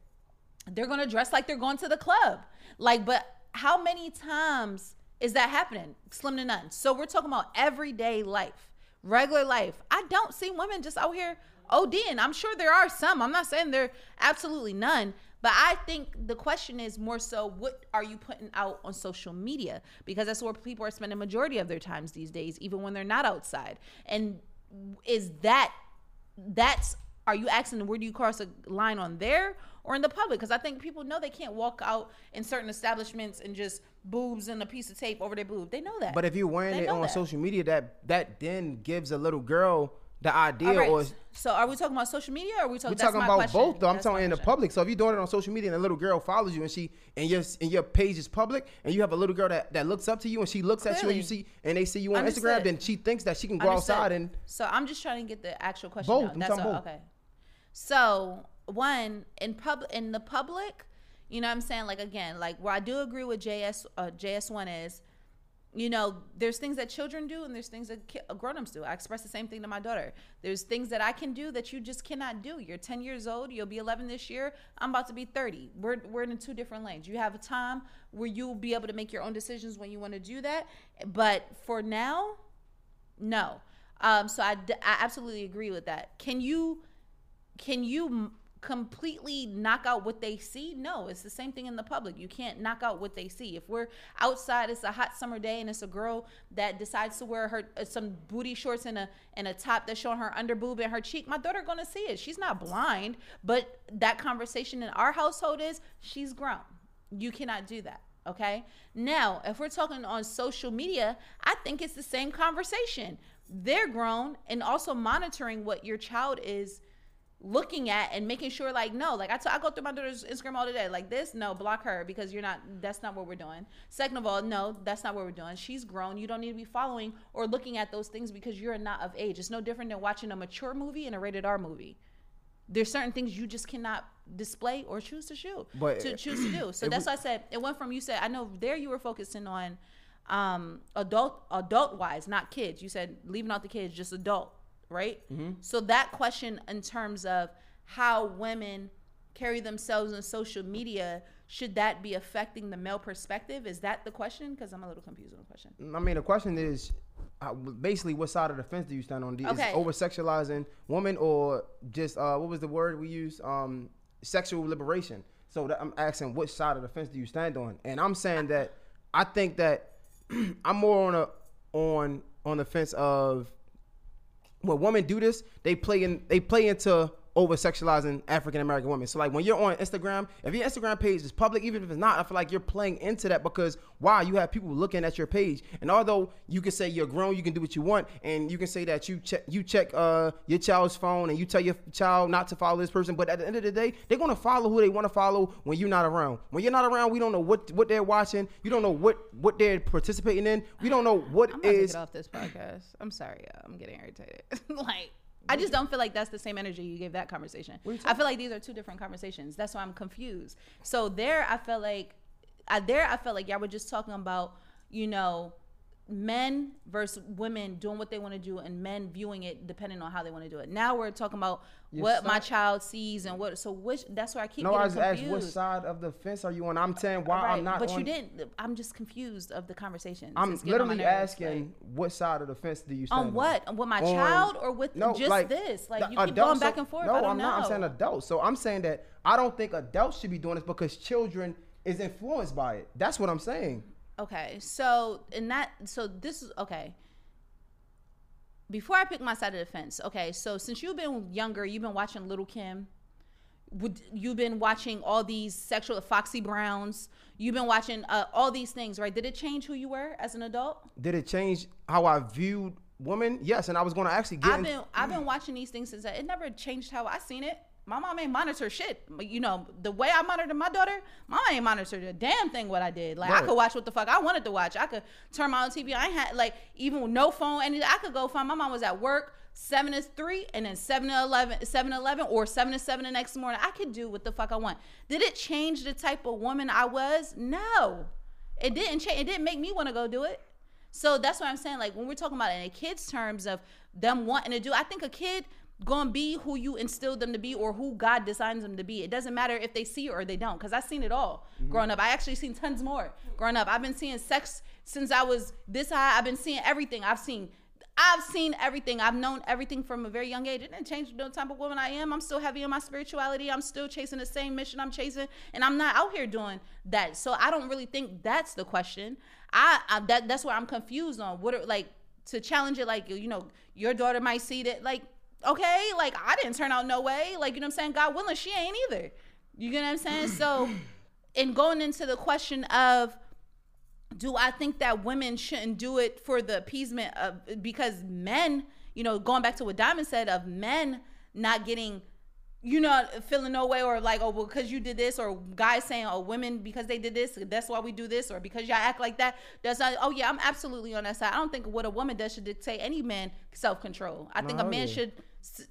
they're gonna dress like they're going to the club. Like, but how many times is that happening? Slim to none. So we're talking about everyday life, regular life. I don't see women just out here ODing. I'm sure there are some. I'm not saying there absolutely none. But I think the question is more so what are you putting out on social media? Because that's where people are spending majority of their times these days, even when they're not outside. And is that that's are you asking where do you cross a line on there or in the public because i think people know they can't walk out in certain establishments and just boobs and a piece of tape over their boob they know that But if you're wearing They it on that. social media, that that then gives a little girl the idea, right. or so are we talking about social media or are we talking, we're talking about question. both. Though I'm That's talking in the public. So if you're doing it on social media and a little girl follows you and she and your and your page is public and you have a little girl that, that looks up to you and she looks at you and you see and they see you on Understood. Instagram, then she thinks that she can go Understood. outside and so i'm just trying to get the actual question Both. down. I'm that's all both. okay so one in pub in the public you know what i'm saying like again like where i do agree with js uh, js1 is you know, there's things that children do and there's things that ki- grown-ups do. I express the same thing to my daughter. There's things that I can do that you just cannot do. You're 10 years old, you'll be 11 this year. I'm about to be 30. We're we're in two different lanes. You have a time where you'll be able to make your own decisions when you want to do that, but for now, no. Um so I, I absolutely agree with that. Can you can you completely knock out what they see no it's the same thing in the public. You can't knock out what they see. If we're outside it's a hot summer day and it's a girl that decides to wear her uh, some booty shorts and a and a top that's showing her under boob and her cheek my daughter gonna see it. She's not blind but that conversation in our household is she's grown. You cannot do that okay? Now if we're talking on social media i think it's the same conversation. They're grown and also monitoring what your child is looking at and making sure like no like I t- I go through my daughter's instagram all the day like this no block her because you're not that's not what we're doing. Second of all no that's not what we're doing. She's grown. You don't need to be following or looking at those things because you're not of age. It's no different than watching a mature movie and a rated r movie. There's certain things you just cannot display or choose to shoot But to choose to do. *clears throat* So that's why i said it went from you said i know there you were focusing on um adult adult wise not kids. You said leaving out the kids just adult right Mm-hmm. so that question in terms of how women carry themselves on social media should that be affecting the male perspective is that the question because i'm a little confused on the question I mean, the question is, uh, basically, what side of the fence do you stand on? Do- Okay. Is over sexualizing women or just uh, what was the word we used? Um, sexual liberation. So that I'm asking, which side of the fence do you stand on? And I'm saying that I think that *clears throat* I'm more on a on on the fence of when women do this, they play in they play into over sexualizing African American women. So like when you're on Instagram, if your Instagram page is public, even if it's not, I feel like you're playing into that because why you have people looking at your page. And although you can say you're grown, you can do what you want, and you can say that you check you check uh your child's phone and you tell your child not to follow this person, but at the end of the day, they're gonna follow who they want to follow when you're not around. When you're not around, we don't know what what they're watching. You don't know what what they're participating in. We don't know what i'm is get off this podcast i'm sorry y'all. i'm getting irritated *laughs* like I just don't feel like that's the same energy you gave that conversation. I feel like these are two different conversations. That's why I'm confused. So there, I felt like, I, there, I felt like y'all were just talking about, you know, men versus women doing what they want to do and men viewing it depending on how they want to do it. Now we're talking about what my child sees and what. So which that's where I keep no, I just asked what side of the fence are you on. I'm saying why Right, I'm not. But on, you didn't. I'm just confused of the conversation. I'm It's getting on my literally asking like- what side of the fence do you stand on what? On with my On- child or with No, just like, this? Like you keep going back don't- and forth. No, I am not. I'm saying adults. So I'm saying that I don't think adults should be doing this because children is influenced by it. That's what I'm saying. Okay, so in that, so this is okay. Before I pick my side of the fence, okay, so since you've been younger, you've been watching Lil' Kim, would you've been watching all these sexual Foxy Browns. You've been watching uh, all these things, right? Did it change who you were as an adult? Did it change how I viewed women? Yes, and I was going to actually get. I've in- been I've been watching these things since I, it never changed how I seen it. My mom ain't monitor shit. You know the way I monitored my daughter. Mom ain't monitored a damn thing what I did. Like I could watch what the fuck I wanted to watch. I could turn my own TV. I had like even with no phone. And I could go find my mom was at work seven to three and then seven to eleven, seven to eleven or seven to seven the next morning. I could do what the fuck I want. Did it change the type of woman I was? No, it didn't change. It didn't make me want to go do it. So that's what I'm saying. Like when we're talking about in a kid's terms of them wanting to do, I think a kid gonna be who you instilled them to be or who God designs them to be. It doesn't matter if they see or they don't. Cause I've seen it all mm-hmm. growing up. I actually seen tons more growing up. I've been seeing sex since I was this high. I've been seeing everything. I've seen I've seen everything. I've known everything from a very young age. It didn't change the type of woman I am. I'm still heavy on my spirituality. I'm still chasing the same mission I'm chasing, and I'm not out here doing that. So I don't really think that's the question. I, I that that's where I'm confused on what are like to challenge it. Like you know, your daughter might see that. Like okay, like I didn't turn out no way. Like you know what I'm saying. God willing, she ain't either. You get what I'm saying? So, *clears throat* in going into the question of do I think that women shouldn't do it for the appeasement of because men, you know, going back to what Diamond said of men not getting, you know, feeling no way or like, oh, well, because you did this, or guys saying, oh, women because they did this, that's why we do this, or because y'all act like that. That's not. Oh yeah, I'm absolutely on that side. I don't think what a woman does should dictate any man self control. I think a man should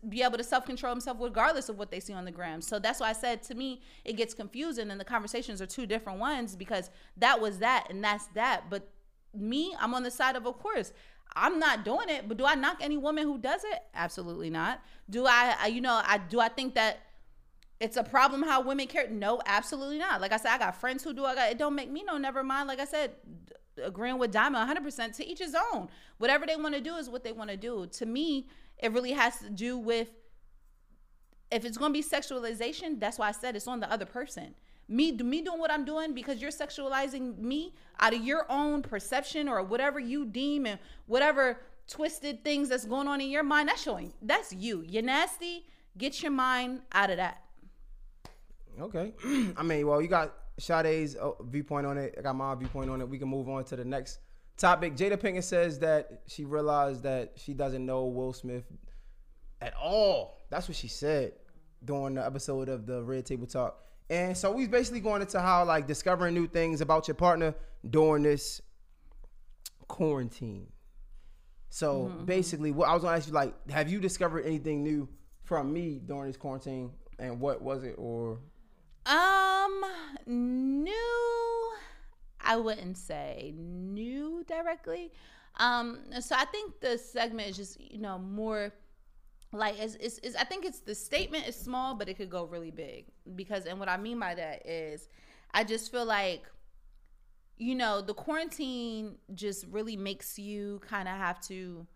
be able to self control himself regardless of what they see on the gram. So that's why I said to me it gets confusing and the conversations are two different ones because that was that and that's that. But me, I'm on the side of of course. I'm not doing it, but do I knock any woman who does it? Absolutely not. Do I, I you know, I do I think that it's a problem how women care? No, absolutely not. Like I said, I got friends who do. I got it. Don't make me no. Never mind. Like I said, agreeing with Diamond 100 percent to each his own. Whatever they want to do is what they want to do. To me, it really has to do with if it's going to be sexualization. That's why I said it's on the other person. Me, me doing what I'm doing because you're sexualizing me out of your own perception or whatever you deem and whatever twisted things that's going on in your mind. That's showing. That's you. You're nasty. Get your mind out of that. Okay. *clears throat* I mean, well, you got Sade's uh, viewpoint on it. I got my viewpoint on it. We can move on to the next topic. Jada Pinkett says that she realized that she doesn't know Will Smith at all. That's what she said during the episode of the Red Table Talk. And so we basically going into how like discovering new things about your partner during this quarantine. So basically, what I was gonna ask you, like, have you discovered anything new from me during this quarantine, and what was it, or Um, new. I wouldn't say new directly. Um, so I think the segment is just you know more like is is is I think it's the statement is small, but it could go really big. Because and what I mean by that is I just feel like you know the quarantine just really makes you kind of have to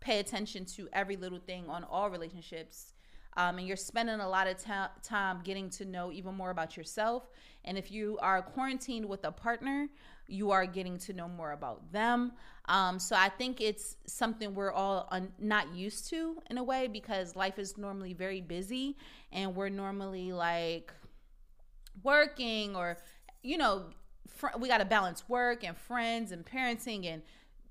pay attention to every little thing on all relationships. Um, and you're spending a lot of ta- time getting to know even more about yourself. And if you are quarantined with a partner you are getting to know more about them. Um, so i think it's something we're all un- not used to in a way because life is normally very busy and we're normally like working or you know fr- we got to balance work and friends and parenting and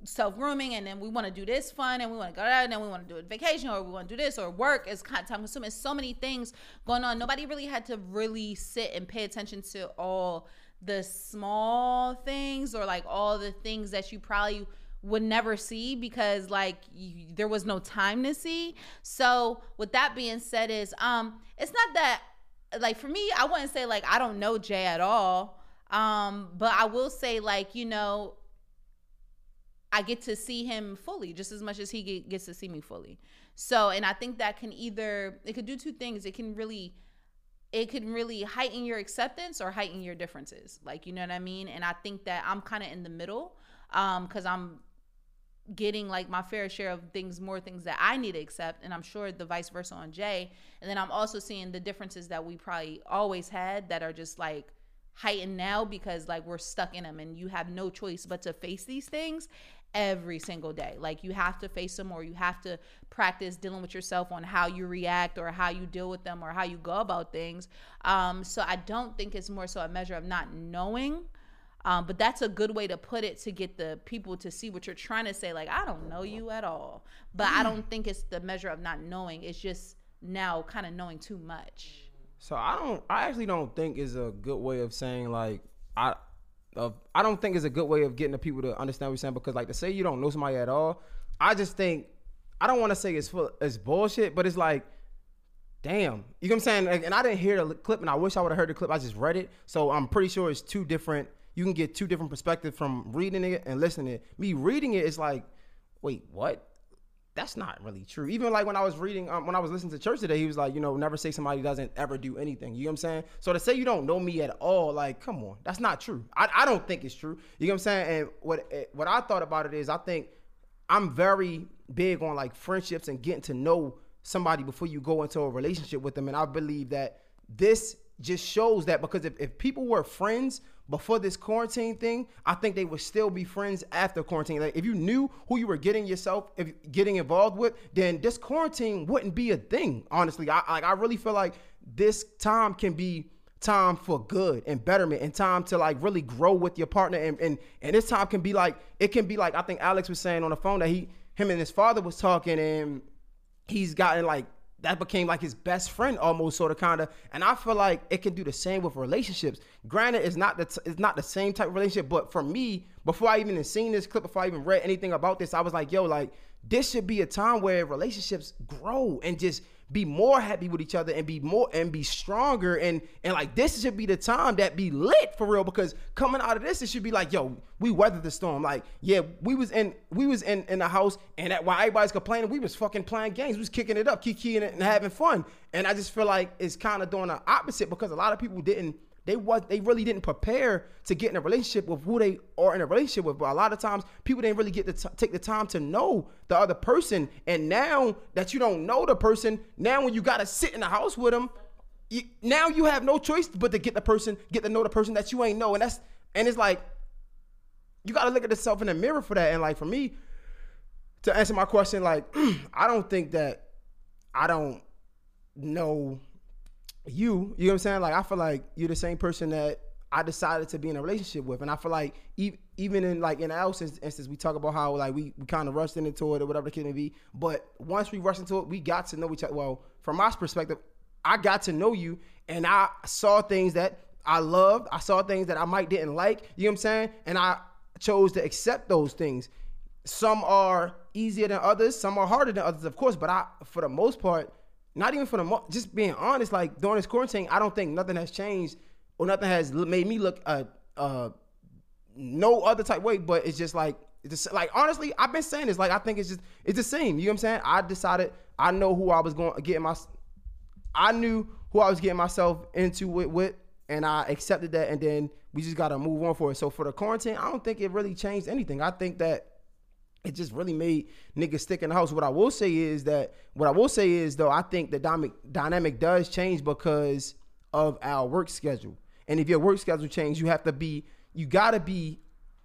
self grooming and then we want to do this fun and we want to go out and then we want to do a vacation or we want to do this or work is kind of time consuming. So many things going on. Nobody really had to really sit and pay attention to all the small things or like all the things that you probably would never see because like you, there was no time to see so with that being said is um it's not that like for me i wouldn't say like i don't know jay at all um but i will say like you know I get to see him fully just as much as he get, gets to see me fully. So, and I think that can either it could do two things. It can really it can really heighten your acceptance or heighten your differences. Like, you know what I mean? And I think that I'm kind of in the middle um cuz I'm getting like my fair share of things more things that I need to accept and I'm sure the vice versa on Jay. And then I'm also seeing the differences that we probably always had that are just like heightened now because like we're stuck in them and you have no choice but to face these things every single day. Like you have to face them or you have to practice dealing with yourself on how you react or how you deal with them or how you go about things. Um, so I don't think it's more so a measure of not knowing. Um, but that's a good way to put it to get the people to see what you're trying to say. Like, I don't know you at all. But I don't think it's the measure of not knowing. It's just now kind of knowing too much. So I don't. I actually don't think is a good way of saying like I. Of I don't think it's a good way of getting the people to understand what you're saying because like to say you don't know somebody at all. I just think I don't want to say it's full it's bullshit, but it's like. Damn, you know what I'm saying? Like, and I didn't hear the clip, and I wish I would have heard the clip. I just read it, so I'm pretty sure it's two different. You can get two different perspectives from reading it and listening it. Me reading it is like, wait, what? That's not really true. Even like when I was reading, um, when I was listening to church today, he was like, you know, never say somebody doesn't ever do anything. You know what I'm saying? So to say you don't know me at all, like, come on, that's not true. I, I don't think it's true. You know what I'm saying? And what eh, what I thought about it is, I think I'm very big on like friendships and getting to know somebody before you go into a relationship with them. And I believe that this just shows that because if, if people were friends before this quarantine thing, I think they would still be friends after quarantine. Like if you knew who you were getting yourself if getting involved with, then this quarantine wouldn't be a thing. Honestly, I like I really feel like this time can be time for good and betterment and time to like really grow with your partner and and and this time can be like it can be like I think Alex was saying on the phone that he him and his father was talking and he's gotten like that became like his best friend almost sort of kind of and i feel like it can do the same with relationships. Granted it's not the t- it's not the same type of relationship but for me before i even seen this clip before i even read anything about this i was like yo like this should be a time where relationships grow and just be more happy with each other and be more and be stronger. And and like this should be the time that be lit for real because coming out of this it should be like yo we weathered the storm. Like yeah we was in we was in in the house and that while everybody's complaining we was fucking playing games. We was kicking it up kikiing it and having fun. And I just feel like it's kind of doing the opposite because a lot of people didn't they was they really didn't prepare to get in a relationship with who they are in a relationship with. But a lot of times people didn't really get to t- take the time to know the other person. And now that you don't know the person, now when you gotta sit in the house with them, you, now you have no choice but to get the person, get to know the person that you ain't know. And that's and it's like you gotta look at yourself in the mirror for that. And like for me, to answer my question, like *clears throat* I don't think that I don't know you, you know what I'm saying? Like I feel like you're the same person that I decided to be in a relationship with, and I feel like even in like in our instance, we talk about how like we, we kind of rushed into it or whatever the case may be. But once we rushed into it, we got to know each other. Well, from my perspective, I got to know you, and I saw things that I loved. I saw things that I might didn't like. You know what I'm saying? And I chose to accept those things. Some are easier than others. Some are harder than others, of course. But I, for the most part not even for the mo- just being honest, like during this quarantine, I don't think nothing has changed or nothing has made me look uh uh no other type way. But it's just like it's just like honestly, I've been saying this. Like I think it's just it's the same. You know what I'm saying? I decided I know who I was going to get my. I knew who I was getting myself into it with, and I accepted that. And then we just got to move on for it. So for the quarantine, I don't think it really changed anything. I think that it just really made niggas stick in the house. What I will say is that what I will say is though I think the dynamic dynamic does change because of our work schedule. And if your work schedule change, you have to be you gotta be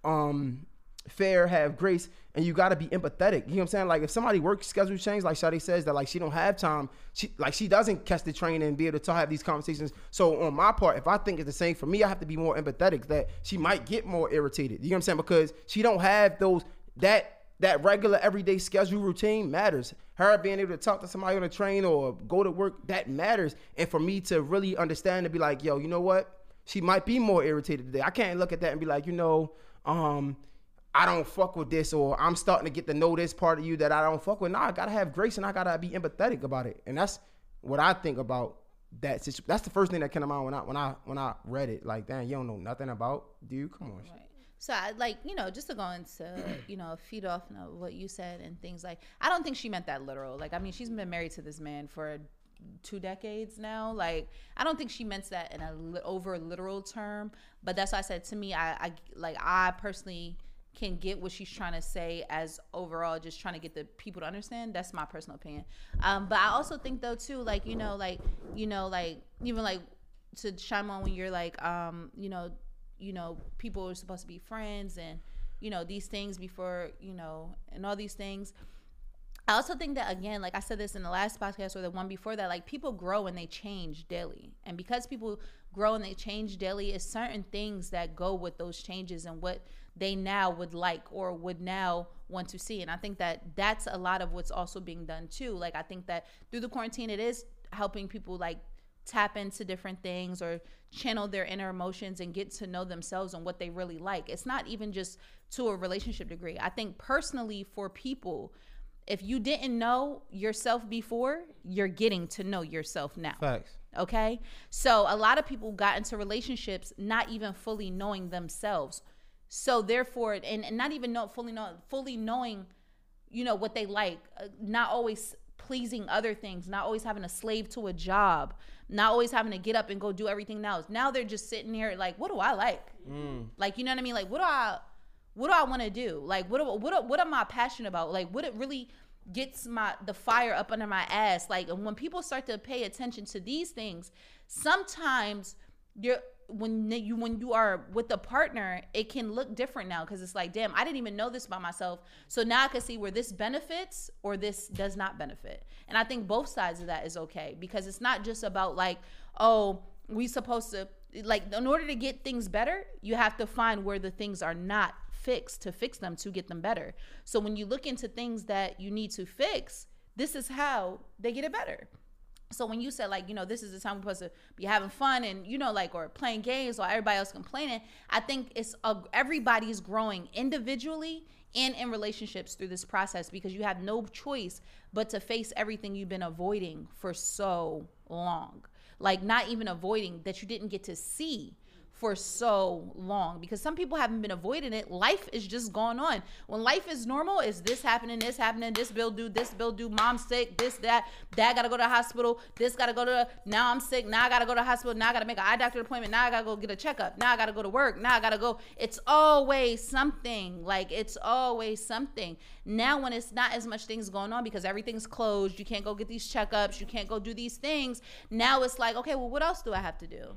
um fair, have grace, and you gotta be empathetic. You know what I'm saying? Like if somebody work schedule change, like Sade says that like she don't have time, she like she doesn't catch the train and be able to have these conversations. So on my part, if I think it's the same for me, I have to be more empathetic that she might get more irritated. You know what I'm saying? Because she don't have those that that regular everyday schedule routine matters. Her being able to talk to somebody on a train or go to work, that matters. And for me to really understand and be like, yo, you know what? She might be more irritated today. I can't look at that and be like, you know, um, I don't fuck with this, or I'm starting to get to know this part of you that I don't fuck with. Nah, I gotta have grace and I gotta be empathetic about it. And that's what I think about that situation. That's the first thing that came to mind when I when I when I read it. Like, damn, you don't know nothing about dude. Come on. Right. So I like, you know, just to go into, you know, feed off what you said and things like I don't think she meant that literal. Like I mean, she's been married to this man for two decades now. Like I don't think she meant that in a li- over literal term, but that's why I said to me I, I like I personally can get what she's trying to say as overall just trying to get the people to understand that's my personal opinion um but i also think though too like you know like you know like even like to chime on when you're like um you know you know people are supposed to be friends and you know these things before you know and all these things I also think that again, like I said this in the last podcast or the one before that, like people grow and they change daily. And because people grow and they change daily, is certain things that go with those changes and what they now would like or would now want to see. And I think that that's a lot of what's also being done too. Like I think that through the quarantine, it is helping people like tap into different things or channel their inner emotions and get to know themselves and what they really like. It's not even just to a relationship degree. I think personally for people if you didn't know yourself before, you're getting to know yourself now. Facts. Okay? So a lot of people got into relationships not even fully knowing themselves. So therefore and, and not even know fully know fully knowing you know what they like, uh, not always pleasing other things, not always having a slave to a job, not always having to get up and go do everything else. Now they're just sitting here like, what do I like? Mm. Like, you know what I mean? Like, what do I what do I want to do? Like, what what what am I passionate about? Like, what it really gets my the fire up under my ass. Like, and when people start to pay attention to these things, sometimes you're when you when you are with a partner, it can look different now because it's like, damn, I didn't even know this about myself. So now I can see where this benefits or this does not benefit. And I think both sides of that is okay because it's not just about like, oh, we supposed to like in order to get things better, you have to find where the things are not fixed to fix them to get them better. So when you look into things that you need to fix, this is how they get it better. So when you said like, you know, this is the time we're supposed to be having fun and you know, like or playing games while everybody else complaining, I think it's a, everybody's growing individually and in relationships through this process because you have no choice but to face everything you've been avoiding for so long. Like not even avoiding that you didn't get to see for so long because some people haven't been avoiding it. Life is just going on. When life is normal, is this happening, this happening, this bill due, this bill due, mom sick, this, that, dad gotta go to the hospital, this gotta go to the, now I'm sick, now I gotta go to the hospital, now I gotta make an eye doctor appointment, now I gotta go get a checkup, now I gotta go to work, now I gotta go. It's always something. Like it's always something. Now when it's not as much things going on because everything's closed, you can't go get these checkups, you can't go do these things. Now it's like, okay, well, what else do I have to do?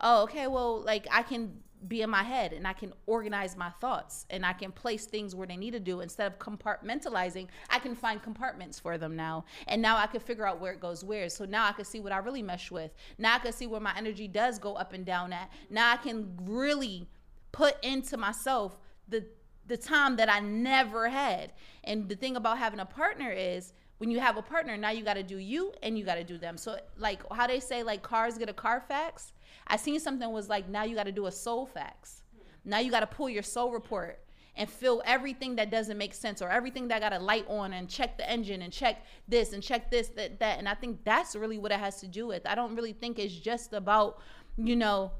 Oh, okay, well, like I can be in my head and I can organize my thoughts and I can place things where they need to do instead of compartmentalizing. I can find compartments for them now. And now I can figure out where it goes where. So now I can see what I really mesh with. Now I can see where my energy does go up and down at. Now I can really put into myself the the time that I never had. And the thing about having a partner is when you have a partner, now you got to do you and you got to do them. So like how they say like cars get a Carfax I seen something was like now you got to do a soul fax. Now you got to pull your soul report and fill everything that doesn't make sense or everything that got a light on and check the engine and check this and check this that that and I think that's really what it has to do with. I don't really think it's just about, you know,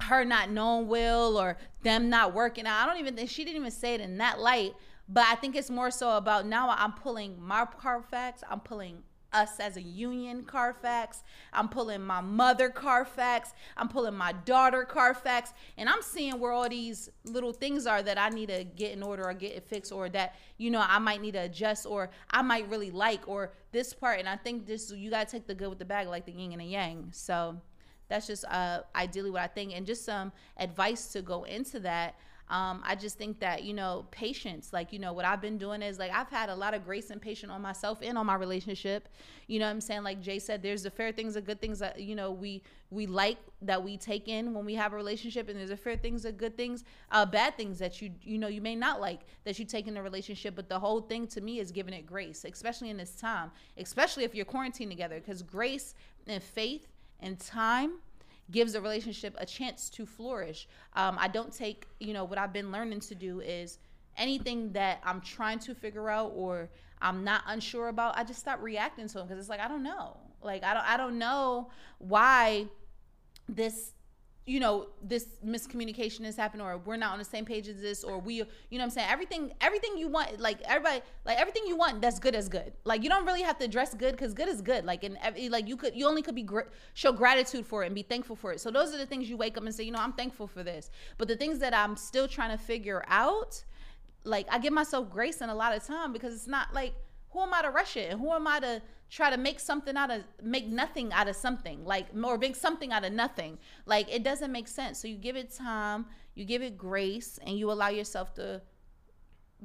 her not knowing Will or them not working out. I don't even think she didn't even say it in that light. But I think it's more so about now I'm pulling my Carfax, I'm pulling us as a union Carfax. I'm pulling my mother Carfax. I'm pulling my daughter Carfax. And I'm seeing where all these little things are that I need to get in order or get it fixed or that, you know, I might need to adjust or I might really like or this part. And I think this, you got to take the good with the bad, like the yin and the yang. So that's just uh, ideally what I think. And just some advice to go into that. Um, I just think that, you know, patience, like, you know, what I've been doing is like, I've had a lot of grace and patience on myself and on my relationship. You know I'm saying? Like Jay said, there's the fair things, the good things that, you know, we, we like that we take in when we have a relationship. And there's a fair things, the good things, uh, bad things that you, you know, you may not like that you take in a relationship. But the whole thing to me is giving it grace, especially in this time, especially if you're quarantined together, because grace and faith and time gives a relationship a chance to flourish. Um, I don't take, you know, what I've been learning to do is anything that I'm trying to figure out or I'm not unsure about, I just stop reacting to them because it's like I don't know. Like I don't I don't know why this you know this miscommunication has happened or we're not on the same page as this or we you know what i'm saying? Everything everything you want like everybody like everything you want that's good as good. Like you don't really have to dress good because good is good. Like and like you could you only could be gr- show gratitude for it and be thankful for it. So those are the things you wake up and say you know i'm thankful for this. But the things that i'm still trying to figure out like i give myself grace and a lot of time because it's not like who am I to rush it? And who am I to try to make something out of make nothing out of something? Like or make something out of nothing. Like it doesn't make sense. So you give it time you give it grace and you allow yourself to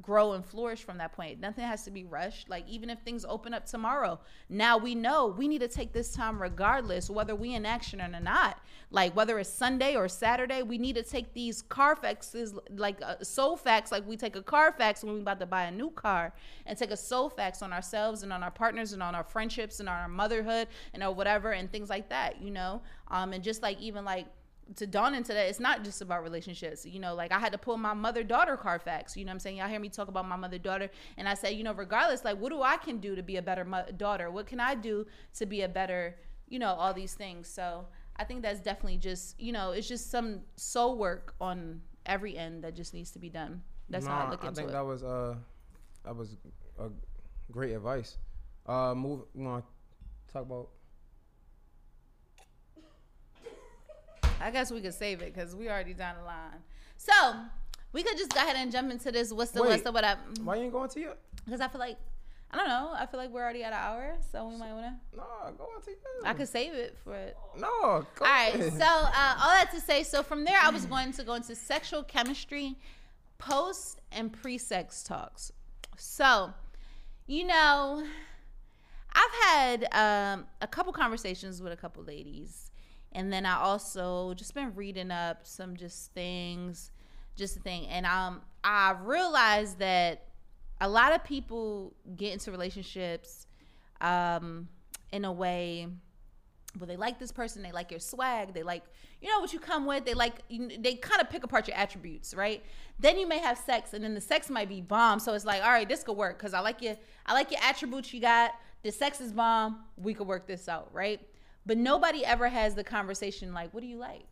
grow and flourish from that point. Nothing has to be rushed. Like even if things open up tomorrow, now we know we need to take this time regardless whether we in action or not. Like whether it's Sunday or Saturday, we need to take these Carfaxes like uh, soul fax like we take a Carfax when we about to buy a new car and take a soul fax on ourselves and on our partners and on our friendships and on our motherhood and or whatever and things like that, you know? Um and just like even like to dawn into that it's not just about relationships you know like i had to pull my mother daughter carfax you know what i'm saying? Y'all hear me talk about my mother daughter and i say you know regardless like what do i can do to be a better daughter? What can i do to be a better you know all these things? So i think that's definitely just you know it's just some soul work on every end that just needs to be done. That's how i look into I think it. that was uh that was a great advice. Uh move you wanna talk about I guess we could save it because we already down the line. So we could just go ahead and jump into this. What's the what's Wait, the what up? why you ain't going to your Because I feel like I don't know. I feel like we're already at an hour, so we might wanna. No, go on to your I could save it for it. No, All right. ahead. So uh, all that to say. So from there, I was going to go into sexual chemistry, post and pre-sex talks. So, you know, I've had um, a couple conversations with a couple ladies, and then I also just been reading up some just things, just a thing, and um, I realized that a lot of people get into relationships um, in a way where they like this person, they like your swag, they like you know what you come with, they like they kind of pick apart your attributes, right? Then you may have sex, and then the sex might be bomb. So it's like, all right, this could work because I like your I like your attributes you got. The sex is bomb. We could work this out, right? But nobody ever has the conversation like, what do you like,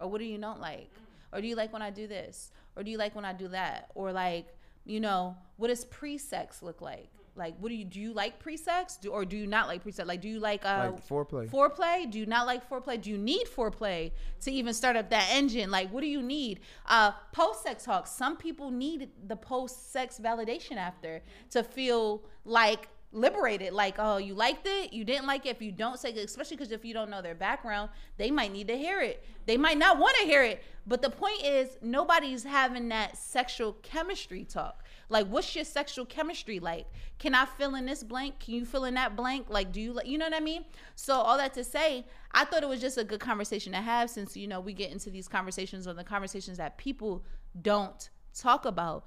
or what do you don't like, or do you like when I do this, or do you like when I do that, or like you know what does pre-sex look like? Like, what do you do? You like pre-sex, do, or do you not like pre-sex? Like, do you like uh, Like foreplay. Foreplay? Do you not like foreplay? Do you need foreplay to even start up that engine? Like, what do you need? Uh, post sex talk. Some people need the post sex validation after to feel like liberated. Like, oh, you liked it, you didn't like it. If you don't say, especially because if you don't know their background, they might need to hear it. They might not want to hear it. But the point is, nobody's having that sexual chemistry talk. Like, what's your sexual chemistry like? Can I fill in this blank? Can you fill in that blank? Like, do you like, you know what I mean? So, all that to say, I thought it was just a good conversation to have since, you know, we get into these conversations on the conversations that people don't talk about.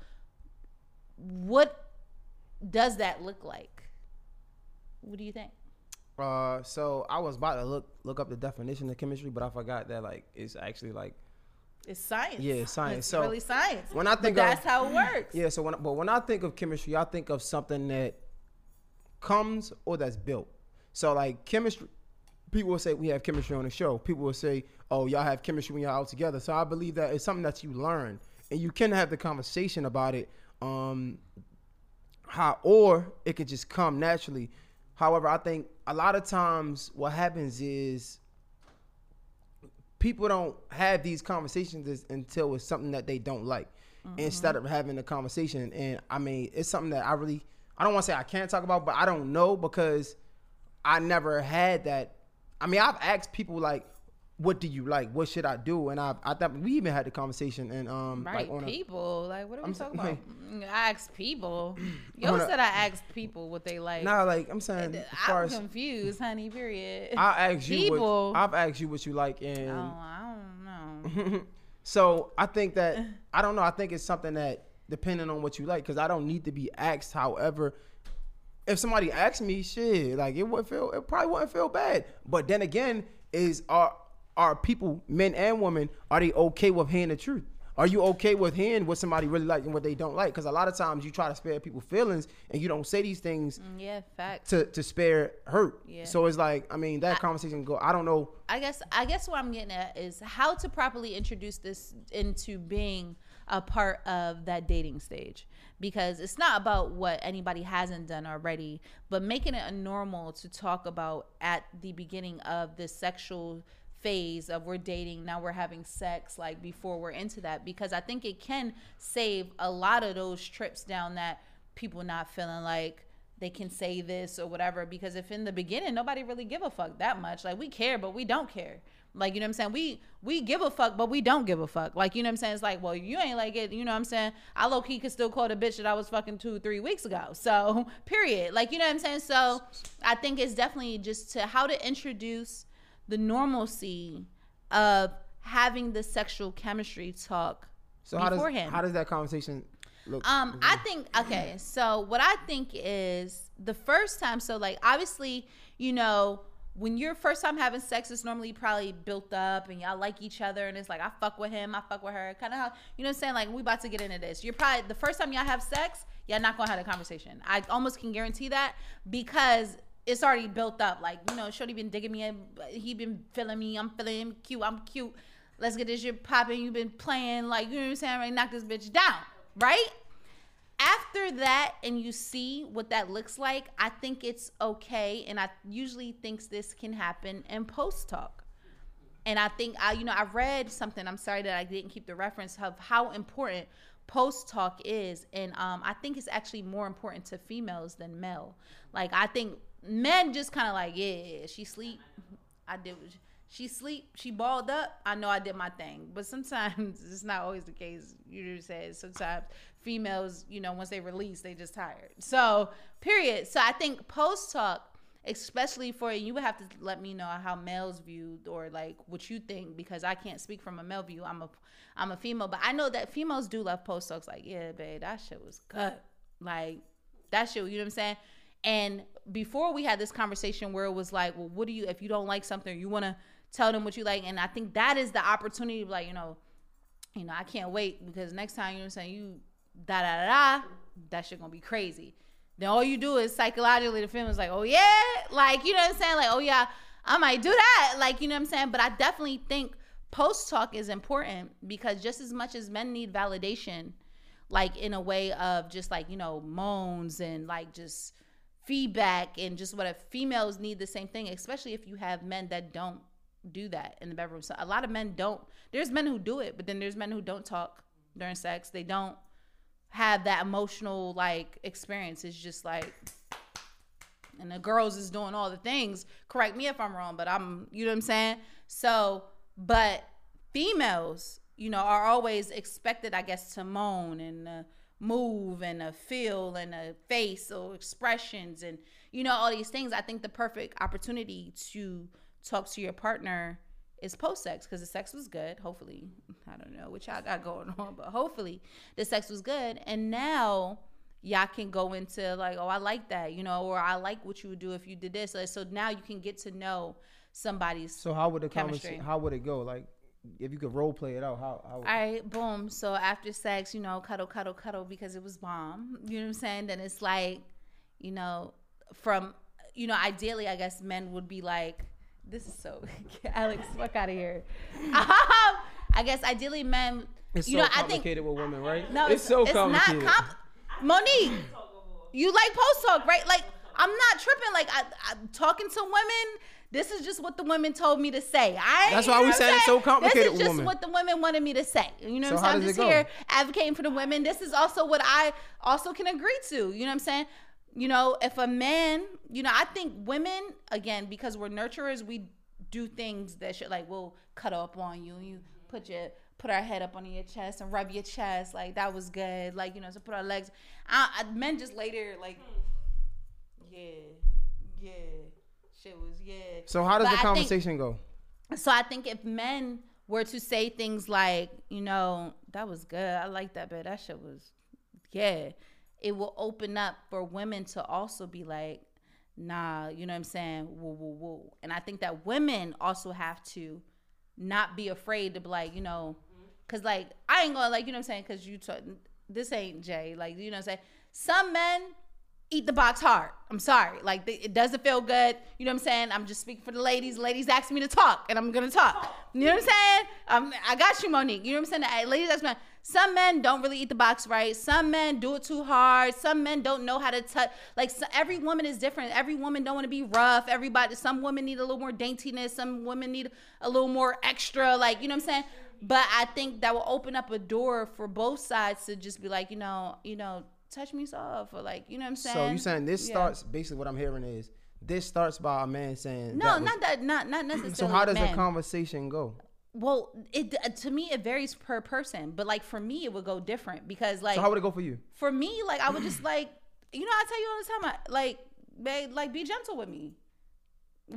What does that look like? What do you think? Uh, so I was about to look look up the definition of chemistry, but I forgot that like it's actually like It's science. Yeah, it's science. It's So, really science. when I But think of- that's how it works. yeah. So when but when I think of chemistry, I think of something that comes or that's built. So like chemistry, people will say we have chemistry on the show. People will say, oh, y'all have chemistry when y'all out together. So I believe that it's something that you learn and you can have the conversation about it. Um, how or it could just come naturally. However, I think a lot of times what happens is people don't have these conversations until it's something that they don't like instead mm-hmm. of having a conversation. And i mean it's something that i really i don't want to say i can't talk about but i don't know because i never had that. I mean i've asked people like what do you like what should i do and i i thought we even had the conversation and um Right, like on a- people. Like, what are we I'm talking saying- about? Mm, I asked people. *clears throat* Yo On said I asked people what they like. nah like i'm saying as far I'm as confused, honey. Period. *laughs* i asked you people. what, i've asked you what you like and oh, I don't know. *laughs* so I think that I don't know. I think it's something that depending on what you like, because I don't need to be asked. However, if somebody asks me, shit, like it would feel, it probably wouldn't feel bad. But then again, is are are people, men and women, are they okay with hearing the truth? Are you okay with hearing what somebody really like and what they don't like? Because a lot of times you try to spare people feelings and you don't say these things Mm, yeah, facts. to to spare hurt. Yeah. So it's like, I mean, that conversation go. I don't know. I guess I guess what I'm getting at is how to properly introduce this into being a part of that dating stage because it's not about what anybody hasn't done already, but making it a normal to talk about at the beginning of the sexual phase of we're dating now we're having sex like before we're into that because I think it can save a lot of those trips down that people not feeling like they can say this or whatever because if in the beginning nobody really give a fuck that much like we care but we don't care. Like you know what i'm saying? We we give a fuck but we don't give a fuck. Like you know what i'm saying? It's like well you ain't like it you know what i'm saying? I low-key could still call the bitch that i was fucking two three weeks ago *laughs* so period. Like you know what i'm saying? So i think it's definitely just to how to introduce the normalcy of having the sexual chemistry talk So how does beforehand. how does that conversation look? Um, I think okay. So what I think is the first time. So like obviously, you know, when you're first time having sex, it's normally probably built up and y'all like each other, and it's like I fuck with him, I fuck with her, kind of how you know what I'm saying. Like we about to get into this. You're probably the first time y'all have sex, y'all not gonna have a conversation. I almost can guarantee that because. It's already built up. Like, you know, Shorty been digging me. He been feeling me. I'm feeling him. Cute. I'm cute. Let's get this shit popping. You've been playing. Like, you know what I'm saying? Right? Knock this bitch down. Right? after that and you see what that looks like i think it's okay and i usually thinks this can happen in post talk and i think i you know i read something i'm sorry that i didn't keep the reference of how important post talk is and um, i think it's actually more important to females than male like i think men just kind of like yeah she sleep. I did she sleep she balled up. I know i did my thing. But sometimes *laughs* it's not always the case. You just said sometimes females you know once they release they just tired. So period. So i think post talk especially for you would have to let me know how males viewed or like what you think because i can't speak from a male view. I'm a i'm a female. But i know that females do love post talks like yeah babe that shit was good. Like that shit you know what i'm saying? And before we had this conversation where it was like well what do you if you don't like something you want to tell them what you like and i think that is the opportunity like you know you know i can't wait because next time you know what i'm saying you da da da da that shit gonna be crazy. Then all you do is psychologically the film is like oh yeah like you know what i'm saying like oh yeah i might do that like you know what i'm saying but i definitely think post talk is important because just as much as men need validation like in a way of just like you know moans and like just feedback and just what if females need the same thing especially if you have men that don't do that in the bedroom. So a lot of men don't. There's men who do it but then there's men who don't talk during sex. They don't have that emotional like experience. It's just like and the girls is doing all the things. Correct me if i'm wrong but i'm you know what i'm saying? So but females you know are always expected i guess to moan and uh, move and a feel and a face or expressions and you know all these things i think the perfect opportunity to talk to your partner is post sex because the sex was good hopefully i don't know what y'all got going on but hopefully the sex was good and now y'all can go into like oh i like that you know or i like what you would do if you did this so now you can get to know somebody's so how would the chemistry. conversation? How would it go? Like, if you could role play it out, how? how All right, boom. So after sex, you know, cuddle, cuddle, cuddle because it was bomb. You know what I'm saying? Then it's like, you know, from, you know, ideally, I guess men would be like, this is so, *laughs* Alex, fuck out of here. *laughs* I guess ideally, men, It's you so know, I think, complicated with women, right? no, it's, so it's complicated. not comp- Monique, you like post talk, right? Like, I'm not tripping. Like, I, I'm talking to women. This is just what the women told me to say. I That's why we what said it's so saying? complicated This is just women. what the women wanted me to say. You know So what how I'm saying? I'm just here advocating for the women. This is also what I also can agree to. You know what I'm saying? You know, if a man, you know, I think women, again, because we're nurturers, we do things that should like we'll cut up on you and you put your put our head up on your chest and rub your chest like that was good like you know so put our legs I, I, men just later like hmm. yeah yeah shit was yeah So how does But the I think- conversation go? so I think if men were to say things like, you know, that was good, I like that, but that shit was, yeah, it will open up for women to also be like, nah, you know what I'm saying? Woo, woo, woo. And I think that women also have to not be afraid to be like, you know, cause like I ain't gonna like, you know what I'm saying? Cause you, t- this ain't Jay, like, you know what I'm saying? Some men eat the box hard. I'm sorry. Like it doesn't feel good. You know what I'm saying? I'm just speaking for the ladies. Ladies asked me to talk, and I'm gonna talk. You know what I'm saying? Um, I got you, Monique. You know what I'm saying? Uh, Ladies ask me. Some men don't really eat the box right. Some men do it too hard. Some men don't know how to touch. Like so, every woman is different. Every woman don't want to be rough. Everybody. Some women need a little more daintiness. Some women need a little more extra. Like you know what I'm saying? But I think that will open up a door for both sides to just be like, you know, you know, touch me soft or like you know what I'm saying. So you saying this Yeah. starts basically what I'm hearing is this starts by a man saying No, that was- not that. Not not necessarily. So how does the conversation go? Well, it uh, to me it varies per person, but like for me it would go different because like so how would it go for you? for me like I would just like you know I tell you all the time I, like babe like be gentle with me,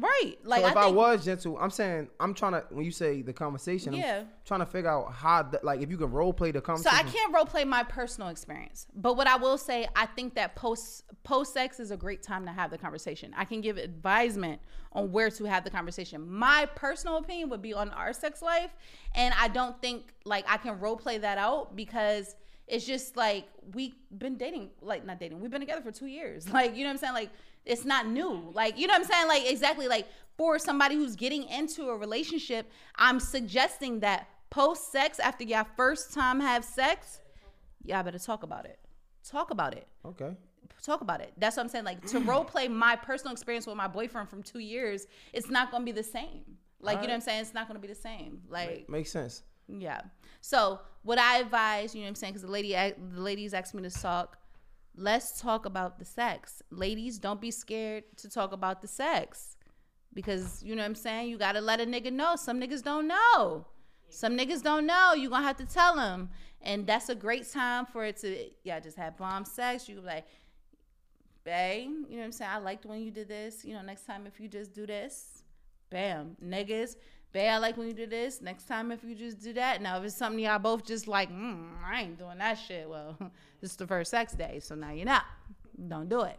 right? Like so if I I, was gentle, I'm saying I'm trying to when you say the conversation, Yeah. I'm trying to figure out how the, like if you can role play the conversation. so. I can't role play my personal experience, but what I will say I think that post post sex is a great time to have the conversation. I can give advisement on where to have the conversation. My personal opinion would be on our sex life, and I don't think like I can role play that out because it's just like we've been dating, like not dating, we've been together for two years. *laughs* Like, you know what I'm saying? Like, it's not new. Like, you know what I'm saying? Like, exactly. Like, for somebody who's getting into a relationship, I'm suggesting that post sex, after y'all first time have sex, y'all better talk about it. Talk about it Okay. talk about it. That's what I'm saying. Like to *clears throat* role play my personal experience with my boyfriend from two years, it's not gonna be the same. Like you know what I'm saying? It's not gonna be the same. Like Makes sense. yeah. So what I advise, you know what I'm saying? Because the lady, the ladies asked me to talk. Let's talk about the sex. Ladies, don't be scared to talk about the sex. Because you know what I'm saying? You gotta let a nigga know. Some niggas don't know. Some niggas don't know. you gonna have to tell them. And that's a great time for it to yeah, just have bomb sex. You like, babe, you know what I'm saying? I liked when you did this. You know, next time if you just do this, bam. Niggas, babe, I like when you do this. Next time if you just do that. Now if it's something y'all both just like, mm, I ain't doing that shit. Well, *laughs* this is the first sex day, so now you're not. Don't do it.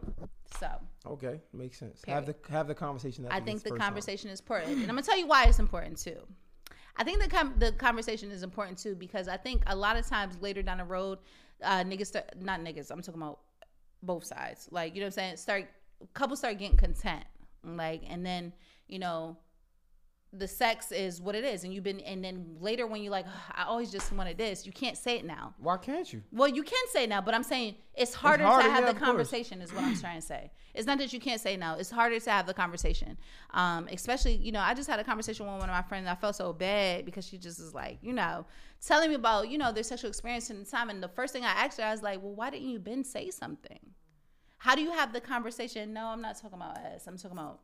So Okay, makes sense. Have the have the conversation. I think the first time. conversation is important, and I'm gonna tell you why it's important too. I think the com- the conversation is important too because I think a lot of times later down the road, uh, niggas start not niggas. I'm talking about both sides. Like you know what I'm saying. Start couples start getting content, like, and then you know the sex is what it is, and you've been, and then later when you're like, I always just wanted this, you can't say it now. Why can't you? Well, you can say now, but I'm saying it's harder, harder, to have yeah, the of course. conversation. Is what I'm trying to say. It's not that you can't say no. It's harder to have the conversation. Um, especially, you know, I just had a conversation with one of my friends. I felt so bad because she just was like, you know, telling me about, you know, their sexual experience in the time. And the first thing I asked her, I was like, well, why didn't you been say something? How do you have the conversation? No, I'm not talking about us. I'm talking about.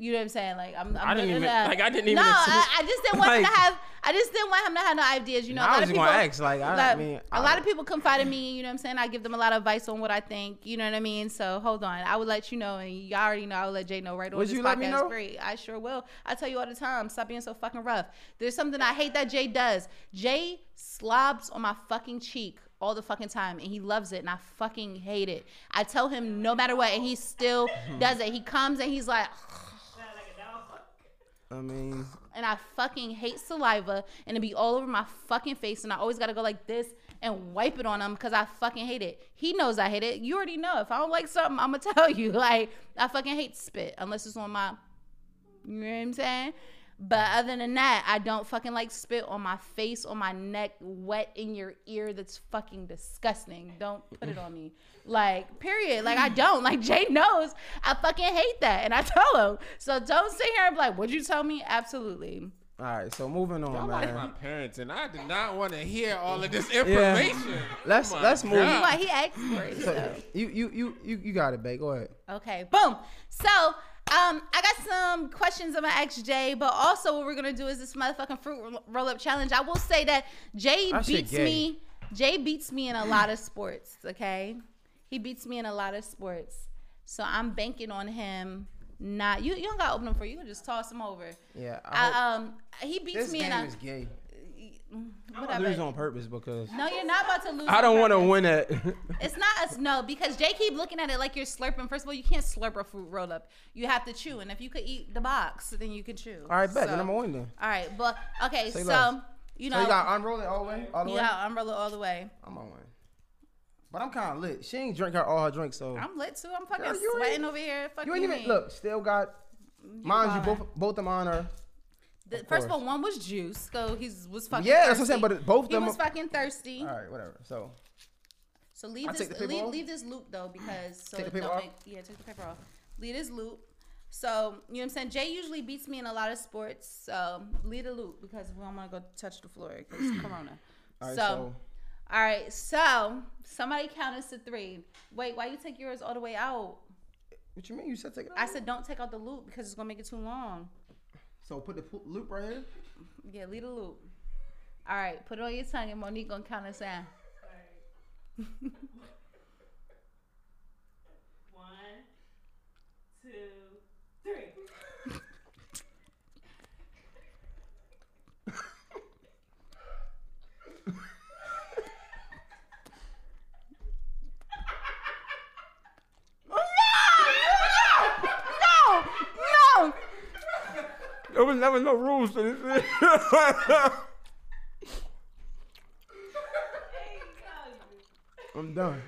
You know what I'm saying? Like I'm. I'm I didn't even- uh, like, I didn't even No, I, I just didn't want him to have. I just didn't want him to have no ideas. You know, I a lot was of just people. gonna ask, like, I like, mean, a lot of people confide in me. You know what I'm saying? I give them a lot of advice on what I think. You know what I mean? So hold on, I would let you know, and y'all already know. I'll let Jay know right on Would this you podcast. let me know? Great, I sure will. I tell you all the time. Stop being so fucking rough. There's something I hate that Jay does. Jay slobs on my fucking cheek all the fucking time and he loves it and I fucking hate it. I tell him no matter what and he still does it. He comes and he's like I mean, and I fucking hate saliva and it be all over my fucking face and I always gotta go like this and wipe it on him because I fucking hate it. He knows I hate it. You already know. If I don't like something, I'm gonna *laughs* tell you. Like I fucking hate spit unless it's on my you know what I'm saying? But other than that, I don't fucking like spit on my face, on my neck, wet in your ear. That's fucking disgusting. Don't put it on me. Like, period. Like, I *clears throat* don't. Like, Jay knows I fucking hate that. And I tell him. So don't sit here and be like, what'd you tell me? Absolutely. all right. So moving on, I like my man. parents, and I did not want to hear all of this Yeah. information. Let's Oh let's move. God. What he asked for it. So, So. *laughs* you you you you you got it, babe. Go ahead. Okay, boom. So, um, I got some questions I'm gonna ask Jay, but also what we're gonna do is this motherfucking fruit roll up challenge. I will say that Jay That beats me. Jay beats me in a lot of sports. Okay, he beats me in a lot of sports. So I'm banking on him. Not you. You don't gotta open them for you. You can just toss them over. Yeah. I I, um, he beats this me game in a is gay. Mm, I whatever. lose on purpose because No, you're not about to lose. I don't want to win it. It's not us, no, because Jay keep looking at it like you're slurping. First of all, you can't slurp a fruit roll up. You have to chew, and if you could eat the box, then you can chew. all right, bet. So- Then I'm gonna win then. All right, but okay, Say so less. you So know, you got unroll it all the way, all the way. yeah, umbrella all the way. I'm gonna win. But I'm kind of lit. She ain't drink her all her drinks, so I'm lit too. I'm fucking Girl, you sweating ain't- over here. Fuck you ain't even mean? look. Still got. Mind you, both both of mine are. The- of first of all, one was juice, so he's was fucking. Yeah, that's what I'm saying, but both he them was fucking thirsty. All right, whatever. So So leave I'll this leave, leave this loop though because so Take the paper off? make yeah take the paper off. Leave this loop. So you know what I'm saying. Jay usually beats me in a lot of sports. So leave the loop because we don't want to go touch the floor because Corona. all right, so, so, All right, so somebody count us to three. Wait, why you take yours all the way out? What you mean? You said take it out? I said don't take out the loop because it's gonna make it too long. So put the loop right here. Yeah, leave the loop. All right, put it on your tongue and Monique gonna count us down. *laughs* One, two, three. No, no. There was never no rules to this. *laughs* I'm done.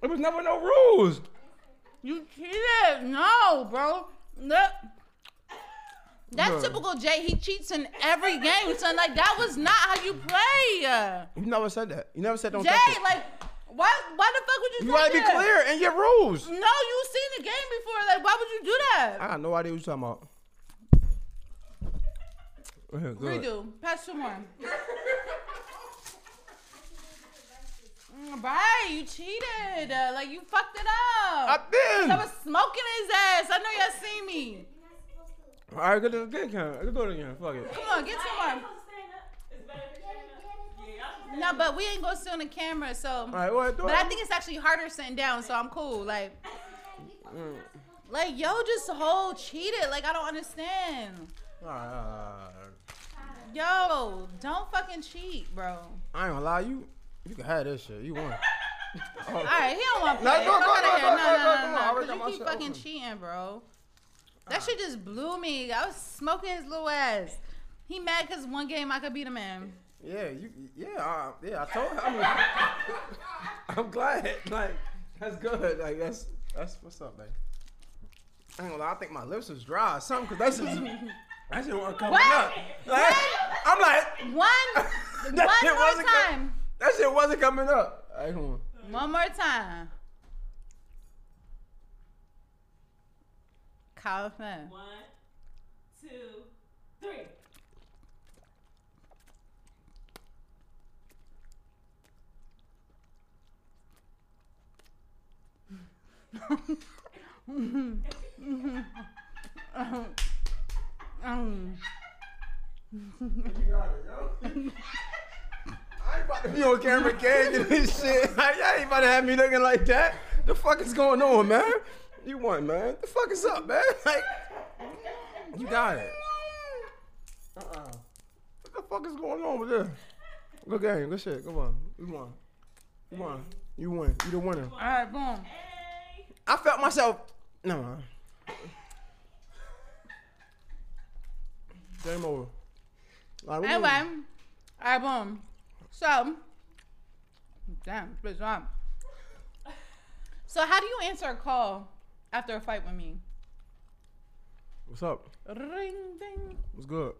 There was never no rules. You cheated. No, bro. Look. That's Bruh. typical Jay. He cheats in every game, son. Like that was not how you play. You never said that. You never said don't Jay, touch it. like, why? Why the fuck would you? You say gotta be clear and get rules. No, you seen the game before. Like, why would you do that? I got no idea what you're talking about. Good. Redo. Pass two more. Mm, Right, you cheated. Uh, like you fucked it up. I did. I was smoking his ass. I know y'all see me. All right, good. Good. Do it again. Fuck it. Come on, get two more. No, but we ain't gonna sit on the camera, so. All right, well, But. I think it's actually harder sitting down, so I'm cool. Like, Mm. like yo, just whole cheated. Like I don't understand. Yo, don't fucking cheat, bro. I ain't gonna lie, you you can have this shit. You won. *laughs* All right, he don't want to No, play. go, Fuck go, go, go, No, go, no, go, no, come no, on. I already Cause got you keep fucking open. cheating, bro. That shit just blew me. I was smoking his little ass. He mad cause one game I could beat him in. Yeah, you. Yeah, uh, yeah. I told him. I'm, *laughs* I'm glad. Like that's good. Like that's that's what's up, man. I ain't gonna lie. I think my lips was dry or something because that's just *laughs* that shit wasn't coming What? up. Like, I'm like One, *laughs* That one shit more wasn't co- time. that shit wasn't coming up. All right, come on. One more time. Kyle Finn. One, two, three. Um, I ain't about to be on camera gagging this shit. Y'all ain't about to have me looking like that. The fuck is going on, man? You won, man. The fuck is up, man? Like, you got it. Uh-uh. What the fuck is going on with this? Good game. Good shit. Come on. You won. You won. You win. You the winner. all right, boom. I felt myself. No. Game over. Like, Anyway, all right, boom. So, damn, it's. So, how do you answer a call after a fight with me? What's up? Ring ding. What's good?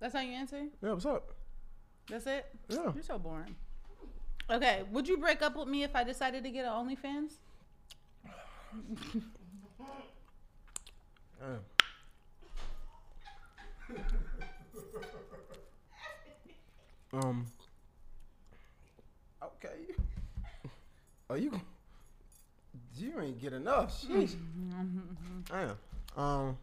That's how you answer? Yeah, what's up? That's it? Yeah. You're so boring. Okay, would you break up with me if I decided to get an OnlyFans? Um. Okay. Are you. You ain't get enough. Sheesh. Damn. Um.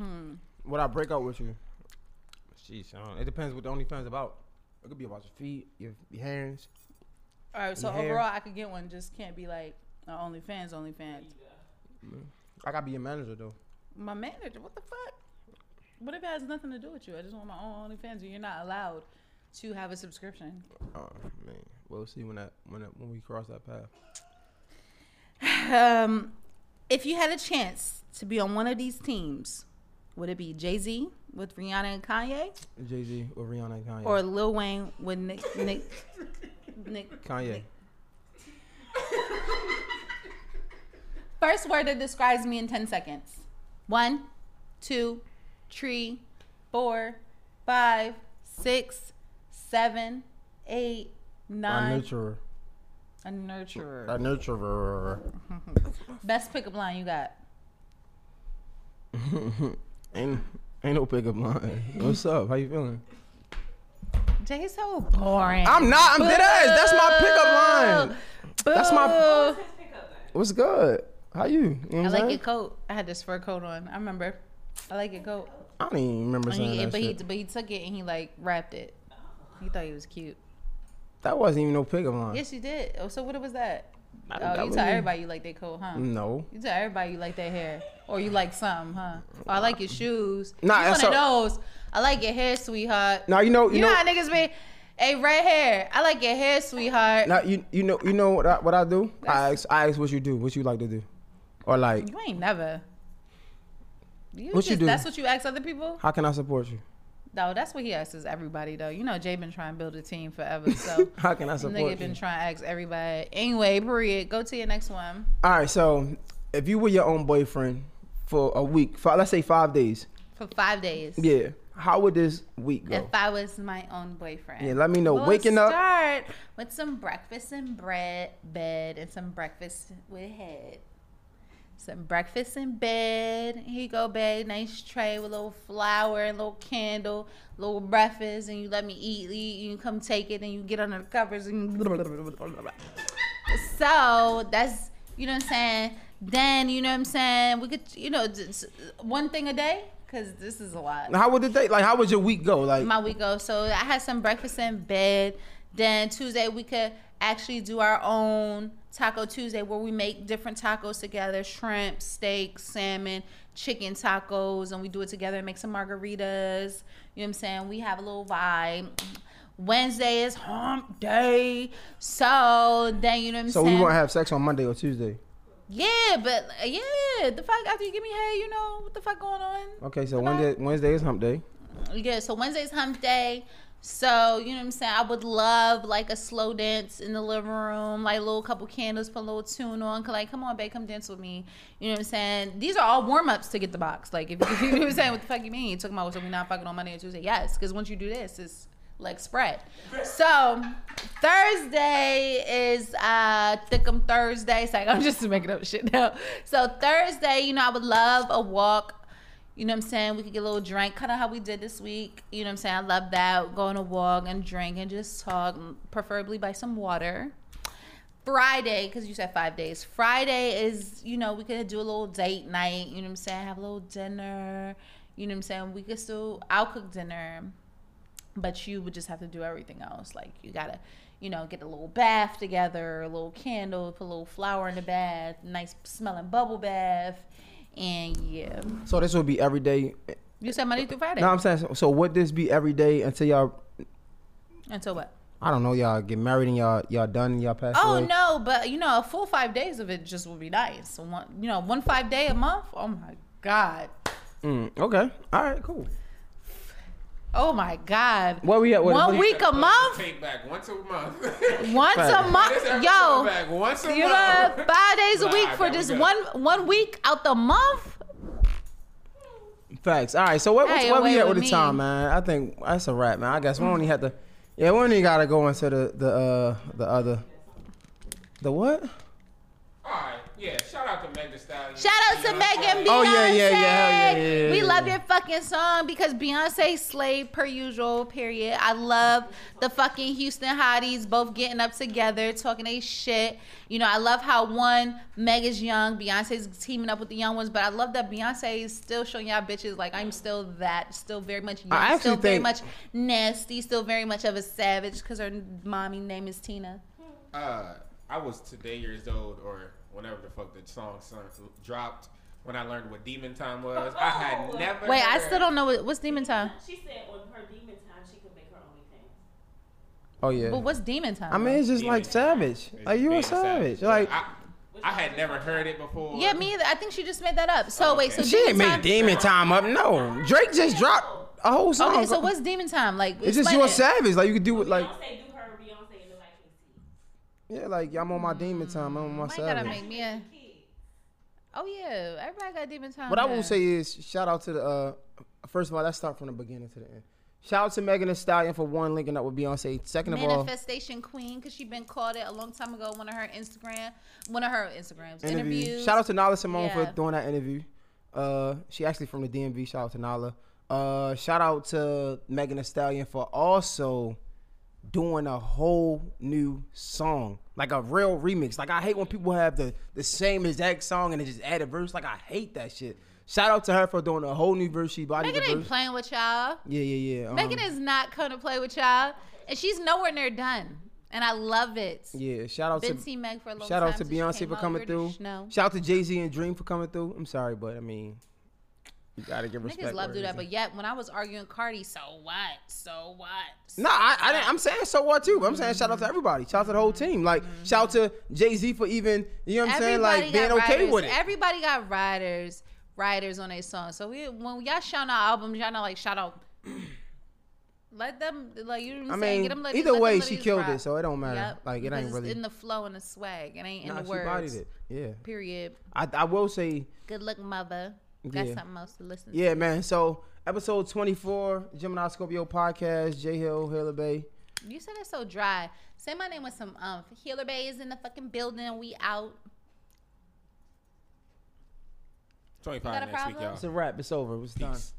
*laughs* Would I break up with you? Sheesh. It depends what the OnlyFans about. It could be about your feet, your, your hands. All right, so hair. overall, I could get one. Just can't be like uh, OnlyFans, OnlyFans. I gotta be your manager though. My manager, what the fuck? What if it has nothing to do with you? I just want my own OnlyFans, and you're not allowed to have a subscription. Oh man, we'll see when that when that, when we cross that path. *sighs* Um, if you had a chance to be on one of these teams, would it be Jay Z with Rihanna and Kanye, Jay Z or Rihanna and Kanye. or Lil Wayne with Nick Nick Nick? Kanye. First word that describes me in ten seconds. One, two, three, four, five, six, seven, eight, nine. A nurturer. A nurturer. A nurturer. *laughs* Best pickup line you got. *laughs* Ain't ain't no pickup line. What's up? How you feeling? Jay's so boring. I'm not. I'm dead ass. That's my pickup line. That's my. What's good? How you? You know I like saying? your coat. I had this fur coat on. I remember. I like your coat. I don't even remember saying he, that but he but he took it and he like wrapped it. He thought he was cute. That wasn't even no pickup line. Yes, you did. Oh, so what was that? Oh, that- oh, you tell everybody you like their coat, huh? No. You tell everybody you like their hair, or you like something, huh? Oh, I like your shoes. Nah, you one that's of those. I like your hair, sweetheart. Now you know you, You know know. how niggas be, hey, red hair. I like your hair, sweetheart. now you you know you know what I, what I do? I ask I ask what you do, what you like to do, or like You ain't never. You What you do? That's what you ask other people. how can I support you? No, that's what he asks everybody though. You know, Jay been trying to build a team forever, so *laughs* How can I nigga support been trying to ask everybody. Anyway, period. Go to your next one All right, so if you were your own boyfriend for a week, for, let's say five days, for five days. yeah, how would this week go? If I was my own boyfriend. Yeah, let me know. We'll Waking up- Start with some breakfast and bread, bed, and some breakfast with head. Some breakfast in bed. Here you go, bed. Nice tray with a little flower and a little candle, little breakfast, and you let me eat. eat you come take it, and you get under the covers. And so that's you know what I'm saying. Then you know what I'm saying. We could you know one thing a day because this is a lot How would the day like? How would your week go? Like my week go. So I had some breakfast in bed. Then Tuesday we could actually do our own Taco Tuesday where we make different tacos together: shrimp, steak, salmon, chicken tacos, and we do it together and make some margaritas. You know what I'm saying? We have a little vibe. Wednesday is hump day, so then you know what I'm so saying. So we won't have sex on Monday or Tuesday. yeah, but yeah, the fuck after you give me hey, you know what the fuck going on. Okay, so Wednesday Wednesday is hump day. Yeah, so Wednesday's hump day. So, you know what I'm saying? I would love like a slow dance in the living room, like a little couple candles, put a little tune on. Cause like, come on, babe, come dance with me. You know what I'm saying? These are all warm ups to get the box. Like, if you, *laughs* you know what I'm saying, what the fuck you mean? You talking about so we not fucking on Monday and Tuesday? Yes, because once you do this, it's like spread. So Thursday is uh Thickum Thursday. It's *laughs* like I'm just making up shit now. So Thursday, you know, I would love a walk. You know what I'm saying? We could get a little drink, kind of how we did this week. You know what I'm saying? I love that. Go on a walk and drink and just talk, preferably by some water. Friday, because you said five days. Friday is, you know, we could do a little date night. You know what I'm saying? Have a little dinner. You know what I'm saying? We could still, I'll cook dinner, but you would just have to do everything else. Like you gotta, you know, get a little bath together, a little candle, put a little flower in the bath, nice smelling bubble bath, and yeah. So this would be every day. You said Monday through Friday. No, I'm saying so, so. Would this be every day until y'all? Until what? I don't know. Y'all get married and y'all y'all done. and Y'all pass Oh away. no, but you know, a full five days of it just would be nice. So one, you know, one five day a month. Oh my god. Mm, okay. All right. Cool. Oh my god. What we at? What, One what- week a month. Take back once a month. *laughs* Once a month, This episode yo. back once a You know, month. *laughs* five days a Nah, week for there we just one one week out the month. Facts. All right. So what? Hey, what we at with with the time, man? I think that's a wrap, man. I guess we only have to. Yeah, we only gotta go into the the uh the other. The what? Alright, yeah. Shout out to Meg Thee Stallion. Shout out to Megan Beyonce. Oh, yeah, yeah, yeah, hell yeah, yeah, yeah, We love your fucking song because Beyonce slayed per usual. Period. I love the fucking Houston hotties both getting up together, talking a shit. You know, I love how one Meg is young, Beyonce's teaming up with the young ones, but I love that Beyonce is still showing y'all bitches like I'm still that, still very much young, I actually still very much nasty, still very much of a savage because her mommy name is Tina. Uh, I was today years old or whenever the fuck the song dropped when I learned what Demon Time was. I had *laughs* never. Wait, I still don't know what, what's Demon Time. She said on her demon time she could make her own things. Oh yeah. But what's Demon Time? I mean, it's just Demon like savage. It's Like you being a savage. Like I, I had never heard it before. Yeah, me either. I think she just made that up. So wait, so she didn't make demon time up. No, Drake just dropped a whole song. Okay, so what's Demon Time? Like, It's just explain you a it. savage. Like you could do it like Beyonce do her Beyonce in the Black King yeah, like I'm on my demon time. I'm on my you gotta make me a? Oh yeah, everybody got Demon Time. What I will say is shout out to the uh first of all, let's start from the beginning to the end. Shout out to Megan Thee Stallion for one linking up with Beyonce. Second of all, Manifestation Queen, because she been called it a long time ago. One of her Instagram, one of her Instagrams interview. interviews. Shout out to Nala Simone for doing that interview. Uh, she actually from the DMV. Shout out to Nala. Uh, shout out to Megan Thee Stallion for also doing a whole new song, like a real remix. Like I hate when people have the the same exact song and they just add a verse. Like I hate that shit. Shout out to her for doing a whole new verse. She body Megan ain't verse. playing with y'all. Yeah, yeah, yeah. Um, Megan is not gonna play with y'all, and she's nowhere near done. And I love it. Yeah, shout out Been to Meg for a long shout out to Beyonce for coming through. Shout out to Jay Z and Dream for coming through. I'm sorry, but I mean, you gotta give respect. Niggas love do that, but yet when I was arguing Cardi, so what? So what? No, I, I didn't, I'm saying so what too. But I'm saying shout out to mm-hmm. everybody. Shout out to the whole team. Like mm-hmm. shout out to Jay Z for even you know what I'm saying, like being okay writers. with it. Everybody got writers, writers on their song. So we when y'all shout out albums, y'all not like shout out. *clears throat* Let them like you know what I I'm saying. mean, Get them, let, either let way, them she killed rock. it, so it don't matter. Yep, Like, it ain't it's really- in the flow and the swag. It ain't in Nah, the she words. bodied it. Yeah. Period. I, I will say, Good luck, mother. Got Yeah. something else to listen yeah, to. man. So episode 24, Gemini Scorpio podcast, J Hill, Hiller Bay. You said it so dry. Say my name with some umph. Healer Bay is in the fucking building. We out. 25 Got a next week, problem? y'all. It's a wrap. It's over. It's done. Peace.